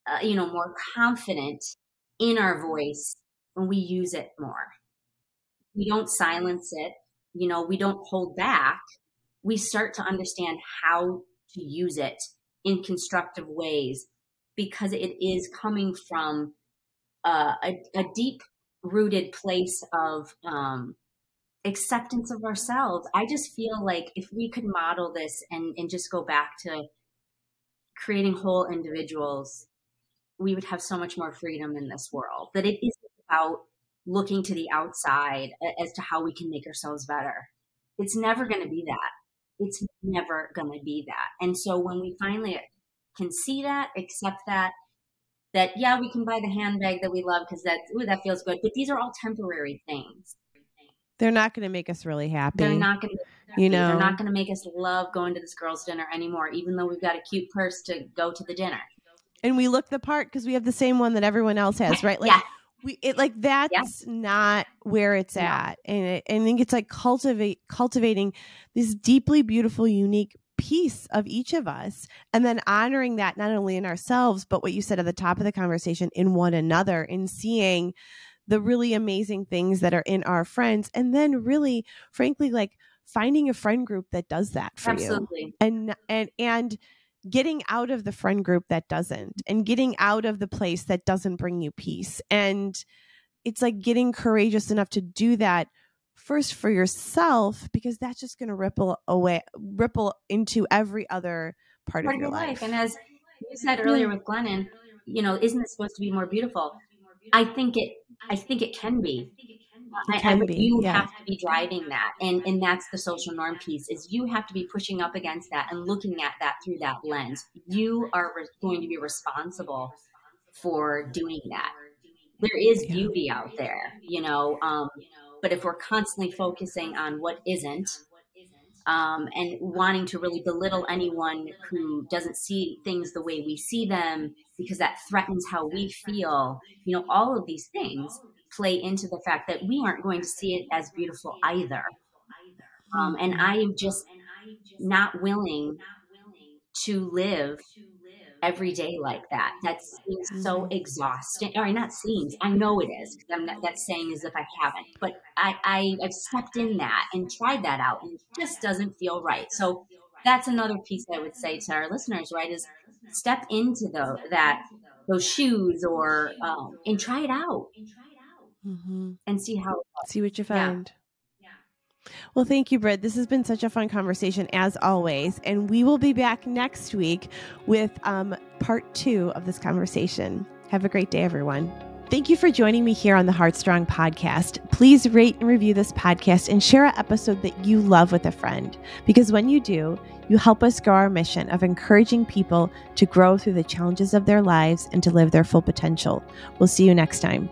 uh, you know, more confident in our voice when we use it more. We don't silence it, you know, we don't hold back. We start to understand how to use it in constructive ways because it is coming from uh, a, a deep rooted place of um, acceptance of ourselves. I just feel like if we could model this and, and just go back to creating whole individuals we would have so much more freedom in this world. That it isn't about looking to the outside as to how we can make ourselves better. It's never going to be that. It's never going to be that. And so when we finally can see that, accept that, that yeah, we can buy the handbag that we love because that ooh, that feels good. But these are all temporary things. They're not going to make us really happy. They're not going to, you know, they're not going to make us love going to this girls' dinner anymore, even though we've got a cute purse to go to the dinner and we look the part because we have the same one that everyone else has, right? Like yeah. we it like that's yeah. not where it's at. And it, I think it's like cultivate cultivating this deeply beautiful, unique piece of each of us and then honoring that not only in ourselves but what you said at the top of the conversation in one another in seeing the really amazing things that are in our friends and then really frankly like finding a friend group that does that for Absolutely. you and and and getting out of the friend group that doesn't and getting out of the place that doesn't bring you peace and it's like getting courageous enough to do that first for yourself because that's just going to ripple away ripple into every other part, part of your, life. life. and as you said earlier with glennon you know isn't it supposed to be more beautiful i think it i think it can be. I, I, you yeah. have to be driving that and and that's the social norm piece is you have to be pushing up against that and looking at that through that lens. You are re- going to be responsible for doing that. There is beauty out there you know um, but if we're constantly focusing on what isn't um, and wanting to really belittle anyone who doesn't see things the way we see them because that threatens how we feel you know all of these things play into the fact that we aren't going to see it as beautiful either. Um, and I am just not willing to live every day like that. That seems so mm-hmm. exhausting. Or not seems, I know it is. I'm not, that's saying as if I haven't. But I, I, I've stepped in that and tried that out, and it just doesn't feel right. So that's another piece I would say to our listeners, right? Is step into the that those shoes or um, and try it out And try it out. mm-hmm. and see how see what you find. Yeah. Well, thank you, Britt. This has been such a fun conversation as always. And we will be back next week with um, part two of this conversation. Have a great day, everyone. Thank you for joining me here on the Heart Strong podcast. Please rate and review this podcast and share an episode that you love with a friend. Because when you do, you help us grow our mission of encouraging people to grow through the challenges of their lives and to live their full potential. We'll see you next time.